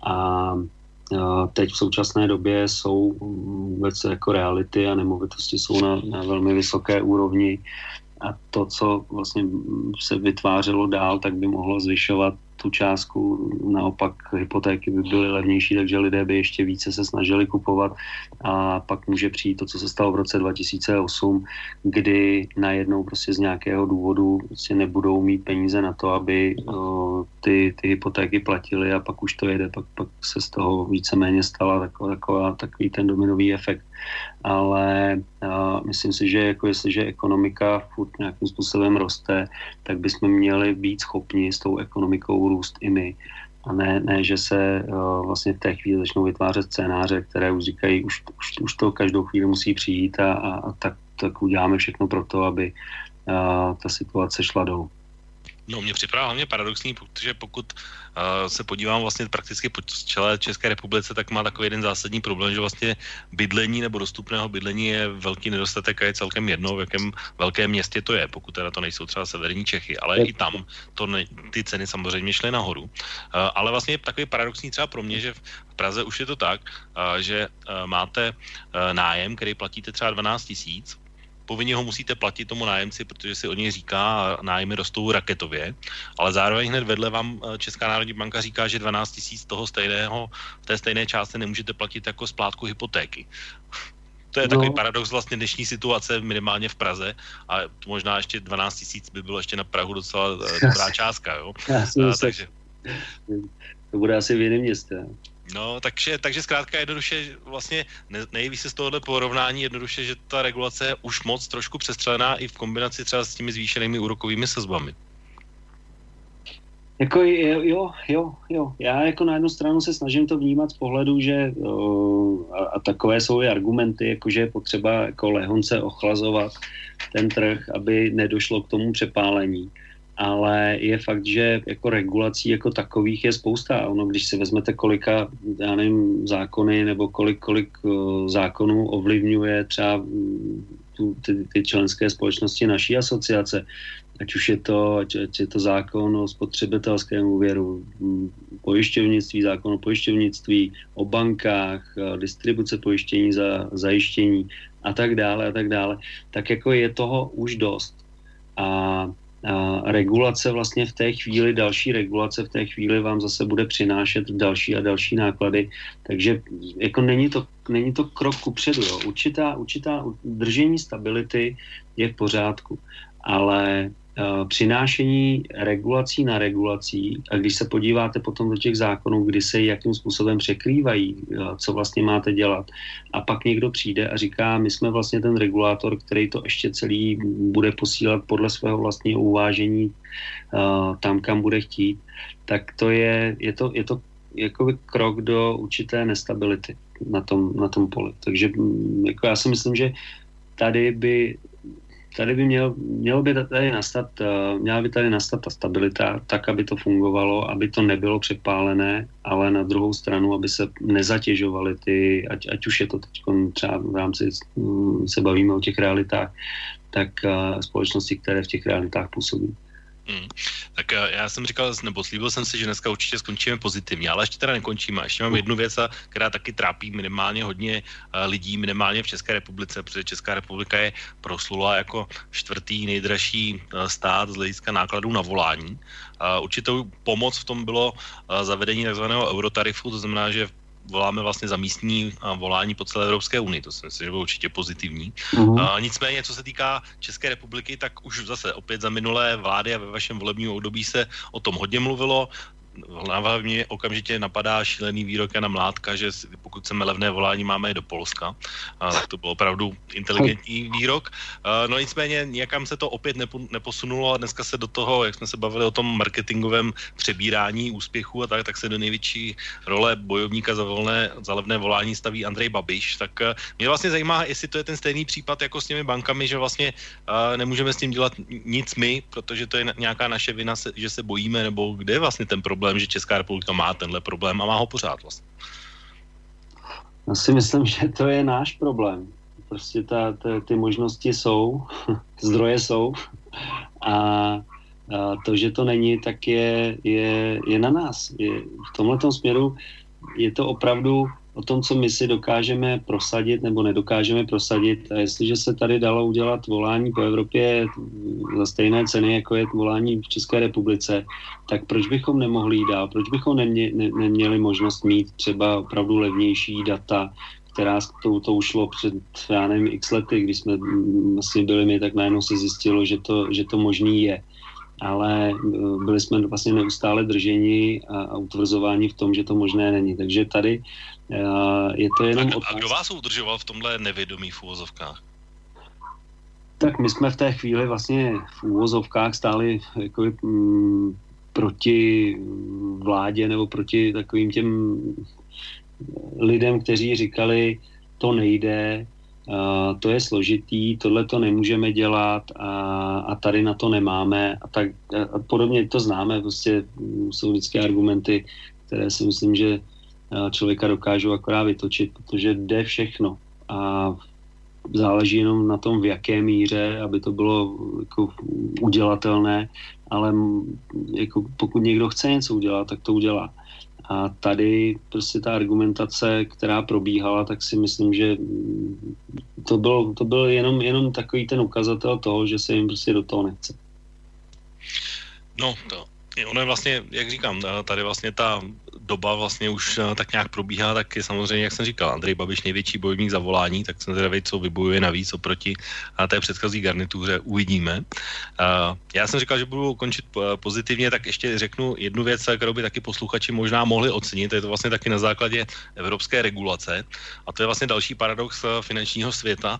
A Teď v současné době jsou vůbec jako reality a nemovitosti jsou na, na velmi vysoké úrovni. A to, co vlastně se vytvářelo dál, tak by mohlo zvyšovat tu částku, naopak hypotéky by byly levnější, takže lidé by ještě více se snažili kupovat a pak může přijít to, co se stalo v roce 2008, kdy najednou prostě z nějakého důvodu prostě nebudou mít peníze na to, aby ty, ty hypotéky platily a pak už to jede, pak, pak se z toho víceméně stala taková, taková, takový ten dominový efekt. Ale uh, myslím si, že jako jestliže ekonomika furt nějakým způsobem roste, tak bychom měli být schopni s tou ekonomikou růst i my. A ne, ne že se uh, vlastně v té chvíli začnou vytvářet scénáře, které už říkají, už, už, už to každou chvíli musí přijít a, a, a tak, tak uděláme všechno pro to, aby uh, ta situace šla dolů. No, mě připadá hlavně paradoxní, protože pokud uh, se podívám vlastně prakticky po čele České republice, tak má takový jeden zásadní problém, že vlastně bydlení nebo dostupného bydlení je velký nedostatek a je celkem jedno, v jakém velkém městě to je, pokud teda to nejsou třeba severní Čechy, ale i tam to ne, ty ceny samozřejmě šly nahoru. Uh, ale vlastně je takový paradoxní třeba pro mě, že v Praze už je to tak, uh, že uh, máte uh, nájem, který platíte třeba 12 tisíc, povinně ho musíte platit tomu nájemci, protože si o něj říká, nájmy rostou raketově, ale zároveň hned vedle vám eh, Česká národní banka říká, že 12 tisíc toho stejného, v té stejné části nemůžete platit jako splátku hypotéky. To je takový no. paradox vlastně dnešní situace, minimálně v Praze, a možná ještě 12 tisíc by bylo ještě na Prahu docela eh, dobrá částka, jo. Já a, takže... To bude asi v jiném městě. No, takže, takže zkrátka jednoduše vlastně nejví se z tohohle porovnání jednoduše, že ta regulace je už moc trošku přestřelená i v kombinaci třeba s těmi zvýšenými úrokovými sazbami. Jako jo, jo, jo. Já jako na jednu stranu se snažím to vnímat z pohledu, že a, a takové jsou i argumenty, jako že je potřeba jako lehonce ochlazovat ten trh, aby nedošlo k tomu přepálení ale je fakt, že jako regulací jako takových je spousta. Ono, když si vezmete kolika, já nevím, zákony nebo kolik, kolik uh, zákonů ovlivňuje třeba mm, tu, ty, ty členské společnosti naší asociace, ať už je to, ať, ať je to zákon o spotřebitelském úvěru, mm, pojišťovnictví, zákon o pojišťovnictví, o bankách, distribuce pojištění za zajištění a tak dále a tak dále, tak jako je toho už dost. A regulace vlastně v té chvíli, další regulace v té chvíli vám zase bude přinášet další a další náklady, takže jako není to, není to krok kupředu, jo. Určitá, určitá držení stability je v pořádku, ale přinášení regulací na regulací a když se podíváte potom do těch zákonů, kdy se jakým způsobem překrývají, eh, co vlastně máte dělat a pak někdo přijde a říká, my jsme vlastně ten regulátor, který to ještě celý bude posílat podle svého vlastního uvážení eh, tam, kam bude chtít, tak to je, je to, je to jako krok do určité nestability na tom, na tom poli. Takže mm, jako já si myslím, že tady by tady by měl, mělo by tady nastat, uh, měla by tady nastat ta stabilita, tak, aby to fungovalo, aby to nebylo přepálené, ale na druhou stranu, aby se nezatěžovaly ty, ať, ať už je to teď třeba v rámci, um, se bavíme o těch realitách, tak uh, společnosti, které v těch realitách působí. Hmm. Tak eh, já jsem říkal, nebo slíbil jsem si, že dneska určitě skončíme pozitivně, ale ještě teda nekončíme. Ještě mám jednu věc, která taky trápí minimálně hodně eh, lidí, minimálně v České republice, protože Česká republika je proslula jako čtvrtý nejdražší eh, stát z hlediska nákladů na volání. Určitou pomoc v tom bylo zavedení takzvaného eurotarifu, to znamená, že voláme vlastně za místní volání po celé Evropské unii. To si myslím, že bylo určitě pozitivní. Uh-huh. A, nicméně, co se týká České republiky, tak už zase opět za minulé vlády a ve vašem volebním období se o tom hodně mluvilo hlava mě okamžitě napadá šílený výrok na Mládka, že pokud chceme levné volání, máme je do Polska. A, to byl opravdu inteligentní výrok. No nicméně nějakam se to opět nepo, neposunulo a dneska se do toho, jak jsme se bavili o tom marketingovém přebírání úspěchu a tak, tak se do největší role bojovníka za, volné, za levné volání staví Andrej Babiš. Tak mě vlastně zajímá, jestli to je ten stejný případ jako s těmi bankami, že vlastně nemůžeme s tím dělat nic my, protože to je nějaká naše vina, že se bojíme, nebo kde je vlastně ten problém problém, že Česká republika má tenhle problém a má ho pořád vlastně. Já si myslím, že to je náš problém. Prostě ta, ta, ty možnosti jsou, zdroje jsou a, a to, že to není, tak je, je, je na nás. Je, v tomhle směru je to opravdu o tom, co my si dokážeme prosadit nebo nedokážeme prosadit. A jestliže se tady dalo udělat volání po Evropě za stejné ceny, jako je volání v České republice, tak proč bychom nemohli jít dál? Proč bychom nemě, ne, neměli možnost mít třeba opravdu levnější data, která to, to ušlo před, já nevím, x lety, když jsme vlastně byli my, tak najednou se zjistilo, že to, že to možný je. ale byli jsme vlastně neustále drženi a, a utvrzováni v tom, že to možné není. Takže tady je to jenom... A, a kdo vás udržoval v tomhle nevědomí v úvozovkách? Tak my jsme v té chvíli vlastně v úvozovkách stáli jako, mm, proti vládě nebo proti takovým těm lidem, kteří říkali, to nejde, Uh, to je složitý, tohle to nemůžeme dělat a, a tady na to nemáme a tak a podobně to známe, prostě jsou vždycky argumenty, které si myslím, že člověka dokážou akorát vytočit, protože jde všechno a záleží jenom na tom, v jaké míře, aby to bylo jako udělatelné, ale jako pokud někdo chce něco udělat, tak to udělá. A tady prostě ta argumentace, která probíhala, tak si myslím, že to byl, to byl jenom, jenom takový ten ukazatel toho, že se jim prostě do toho nechce. No, to, ono je vlastně, jak říkám, tady vlastně ta doba vlastně už eh, tak nějak probíhá, tak je samozřejmě, jak jsem říkal, Andrej Babiš největší bojovník za volání, tak jsem zvědavý, co vybojuje navíc oproti a té předchozí garnituře, uvidíme. Já jsem říkal, že budu končit eh, pozitivně, tak ještě řeknu jednu věc, kterou by taky posluchači možná mohli ocenit, je to vlastně taky na základě evropské regulace. A to je vlastně další paradox eh, finančního světa,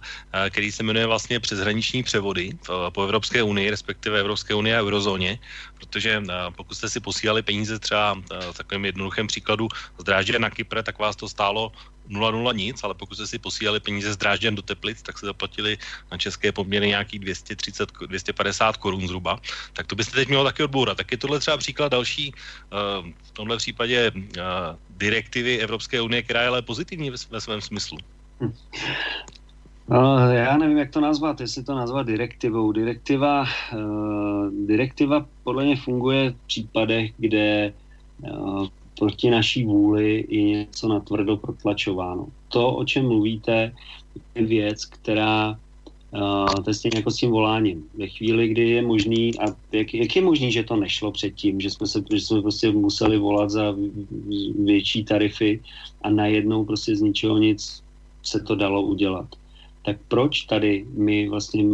který se jmenuje vlastně přeshraniční převody po Evropské unii, respektive Evropské unie a eurozóně, protože pokud jste si posílali peníze třeba takovým jednoduchým jednoduchém příkladu z Drážďan na Kypr, tak vás to stálo 0,0 nic, ale pokud jste si posílali peníze z Drážďan do Teplic, tak se zaplatili na české poměry nějakých 230, 250 korun zhruba, tak to byste teď mělo taky odbourat. Tak je tohle třeba příklad další, uh, v tomhle případě direktivy Evropské unie, která je ale pozitivní ve, ve svém smyslu. No, já nevím, jak to nazvat, jestli to nazvat direktivou. Direktiva, uh, direktiva podle mě funguje v případech, kde uh, proti naší vůli je něco natvrdo protlačováno. To, o čem mluvíte, je věc, která Uh, to je stejně jako s tím voláním. Ve chvíli, kdy je možný, a jak, jak je možný, že to nešlo předtím, že jsme, se, že jsme prostě museli volat za větší tarify a najednou prostě z ničeho nic se to dalo udělat tak proč tady my vlastně,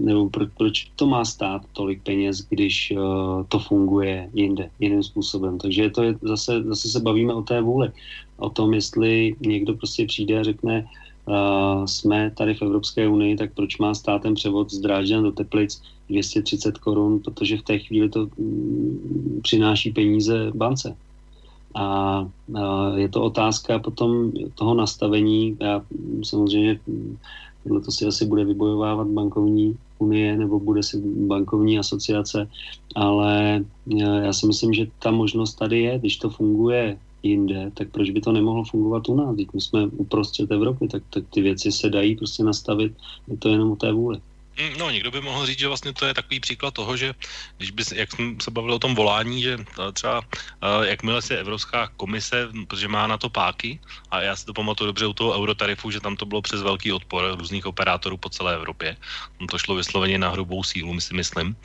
nebo pro, proč to má stát tolik peněz, když uh, to funguje jinde, jiným způsobem. Takže to je zase, zase se bavíme o té vůli. O tom, jestli někdo prostě přijde a řekne, uh, jsme tady v Evropské unii, tak proč má stát ten převod z Drážďan do Teplic 230 korun, protože v té chvíli to um, přináší peníze bance. A je to otázka potom toho nastavení. Já samozřejmě tohle to si asi bude vybojovávat bankovní unie nebo bude si bankovní asociace, ale já si myslím, že ta možnost tady je, když to funguje jinde, tak proč by to nemohlo fungovat u nás? Když my jsme uprostřed Evropy, tak, tak ty věci se dají prostě nastavit, je to jenom o té vůli. Mm, no, někdo by mohl říct, že vlastně to je takový příklad toho, že když by, jak jsme se bavili o tom volání, že třeba jakmile se Evropská komise, protože má na to páky, a já si to pamatuju dobře u toho eurotarifu, že tam to bylo přes velký odpor různých operátorů po celé Evropě, tam to šlo vysloveně na hrubou sílu, my si myslím,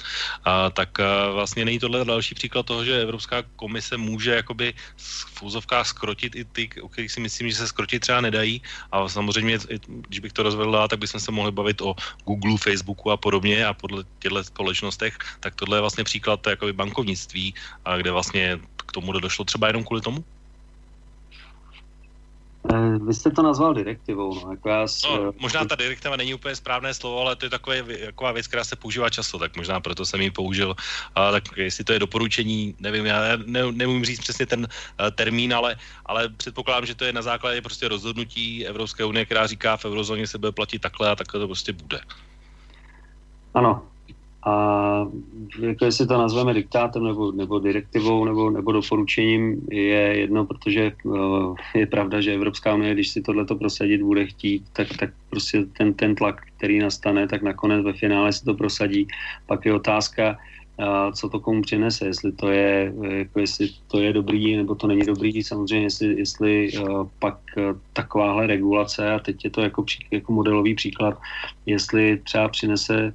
a, tak a vlastně není tohle další příklad toho, že Evropská komise může jakoby v úzovkách skrotit i ty, o kterých si myslím, že se skrotit třeba nedají, a samozřejmě, když bych to rozvedl, tak bychom se mohli bavit o Google, Facebook, Facebooku a podobně a podle těchto společnostech, tak tohle je vlastně příklad jakoby bankovnictví, a kde vlastně k tomu došlo třeba jenom kvůli tomu? Eh, vy jste to nazval direktivou. No, jako já s, no, možná ta direktiva není úplně správné slovo, ale to je takové, taková věc, která se používá často, tak možná proto jsem ji použil. A, tak jestli to je doporučení, nevím, já ne, nemůžu říct přesně ten uh, termín, ale, ale předpokládám, že to je na základě prostě rozhodnutí Evropské unie, která říká, v eurozóně se bude platit takhle a takhle to prostě bude. Ano. A jako jestli to nazveme diktátem nebo, nebo direktivou nebo, nebo doporučením je jedno, protože uh, je pravda, že Evropská unie, když si tohleto prosadit bude chtít, tak, tak prostě ten, ten tlak, který nastane, tak nakonec ve finále se to prosadí. Pak je otázka, uh, co to komu přinese, jestli to je, jako jestli to je dobrý nebo to není dobrý. Samozřejmě, jestli, jestli pak takováhle regulace, a teď je to jako, jako modelový příklad, jestli třeba přinese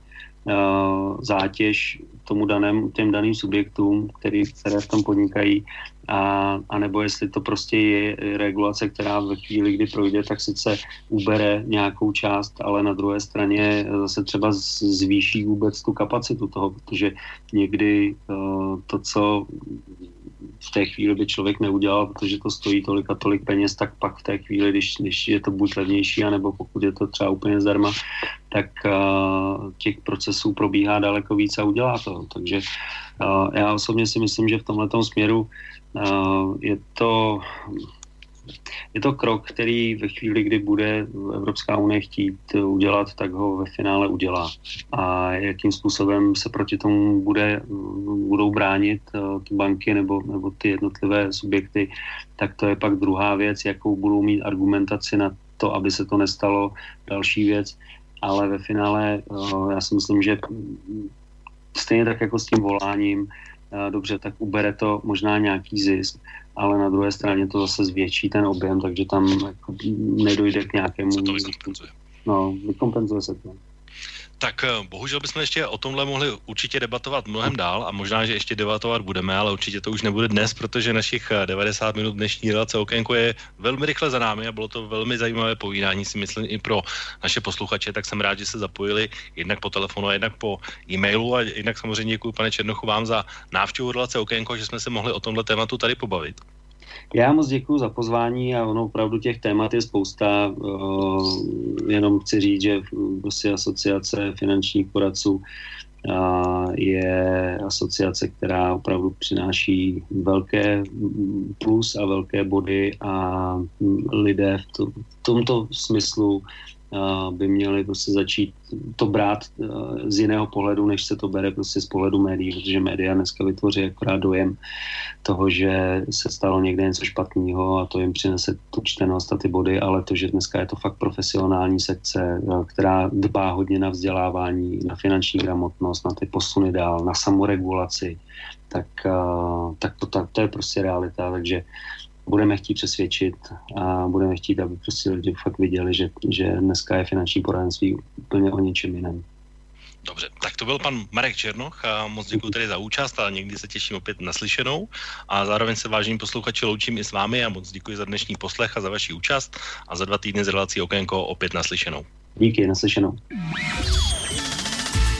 zátěž tomu daném, těm daným subjektům, který, které v tom podnikají, a, a nebo jestli to prostě je regulace, která ve chvíli, kdy projde, tak sice ubere nějakou část, ale na druhé straně zase třeba zvýší vůbec tu kapacitu toho, protože někdy uh, to, co v té chvíli by člověk neudělal, protože to stojí tolik a tolik peněz, tak pak v té chvíli, když, když je to buď levnější, anebo pokud je to třeba úplně zdarma, tak uh, těch procesů probíhá daleko víc a udělá to. Takže uh, já osobně si myslím, že v tomhle směru uh, je to je to krok, který ve chvíli, kdy bude Evropská unie chtít udělat, tak ho ve finále udělá. A jakým způsobem se proti tomu bude, budou bránit eh, ty banky nebo, nebo ty jednotlivé subjekty, tak to je pak druhá věc, jakou budou mít argumentaci na to, aby se to nestalo. Další věc, ale ve finále eh, já si myslím, že stejně tak jako s tím voláním, eh, dobře, tak ubere to možná nějaký zisk, ale na druhé straně to zase zvětší ten objem, takže tam jako nedojde k nějakému... Se to vykompenzuje. No, vykompenzuje se to. Tak eh, bohužel bychom ještě o tomhle mohli určitě debatovat mnohem dál a možná, že ještě debatovat budeme, ale určitě to už nebude dnes, protože našich 90 eh, minut dnešní relace okénko je velmi rychle za námi a bylo to velmi zajímavé povídání, si myslím, i pro naše posluchače, tak jsem rád, že se zapojili jednak po telefonu, jednak po e-mailu a jednak samozřejmě děkuji, pane Černochu, vám za návštěvu relace okénko, že jsme se mohli o tomhle tématu tady pobavit. Já moc děkuji za pozvání a ono opravdu těch témat je spousta. Jenom chci říct, že prostě asociace finančních poradců je asociace, která opravdu přináší velké plus a velké body a lidé v tomto smyslu by měli prostě začít to brát eh, z jiného pohledu, než se to bere prostě z pohledu médií, protože média dneska vytvoří akorát dojem toho, že se stalo někde něco špatného a to jim přinese tu čtenost a ty body, ale to, že dneska je to fakt profesionální sekce, eh, která dbá hodně na vzdělávání, na finanční gramotnost, na ty posuny dál, na samoregulaci, tak, eh, tak to, to, to je prostě realita, takže budeme chtít přesvědčit a budeme chtít, aby prostě lidi fakt viděli, že, že dneska je finanční poradenství úplně o něčem jiném. Dobře, tak to byl pan Marek Černoch a moc děkuji tedy za účast a někdy se těším opět naslyšenou a zároveň se vážení posluchači loučím i s vámi a moc děkuji za dnešní poslech a za vaši účast a za dva týdny z relací Okénko opět naslyšenou. Díky, naslyšenou.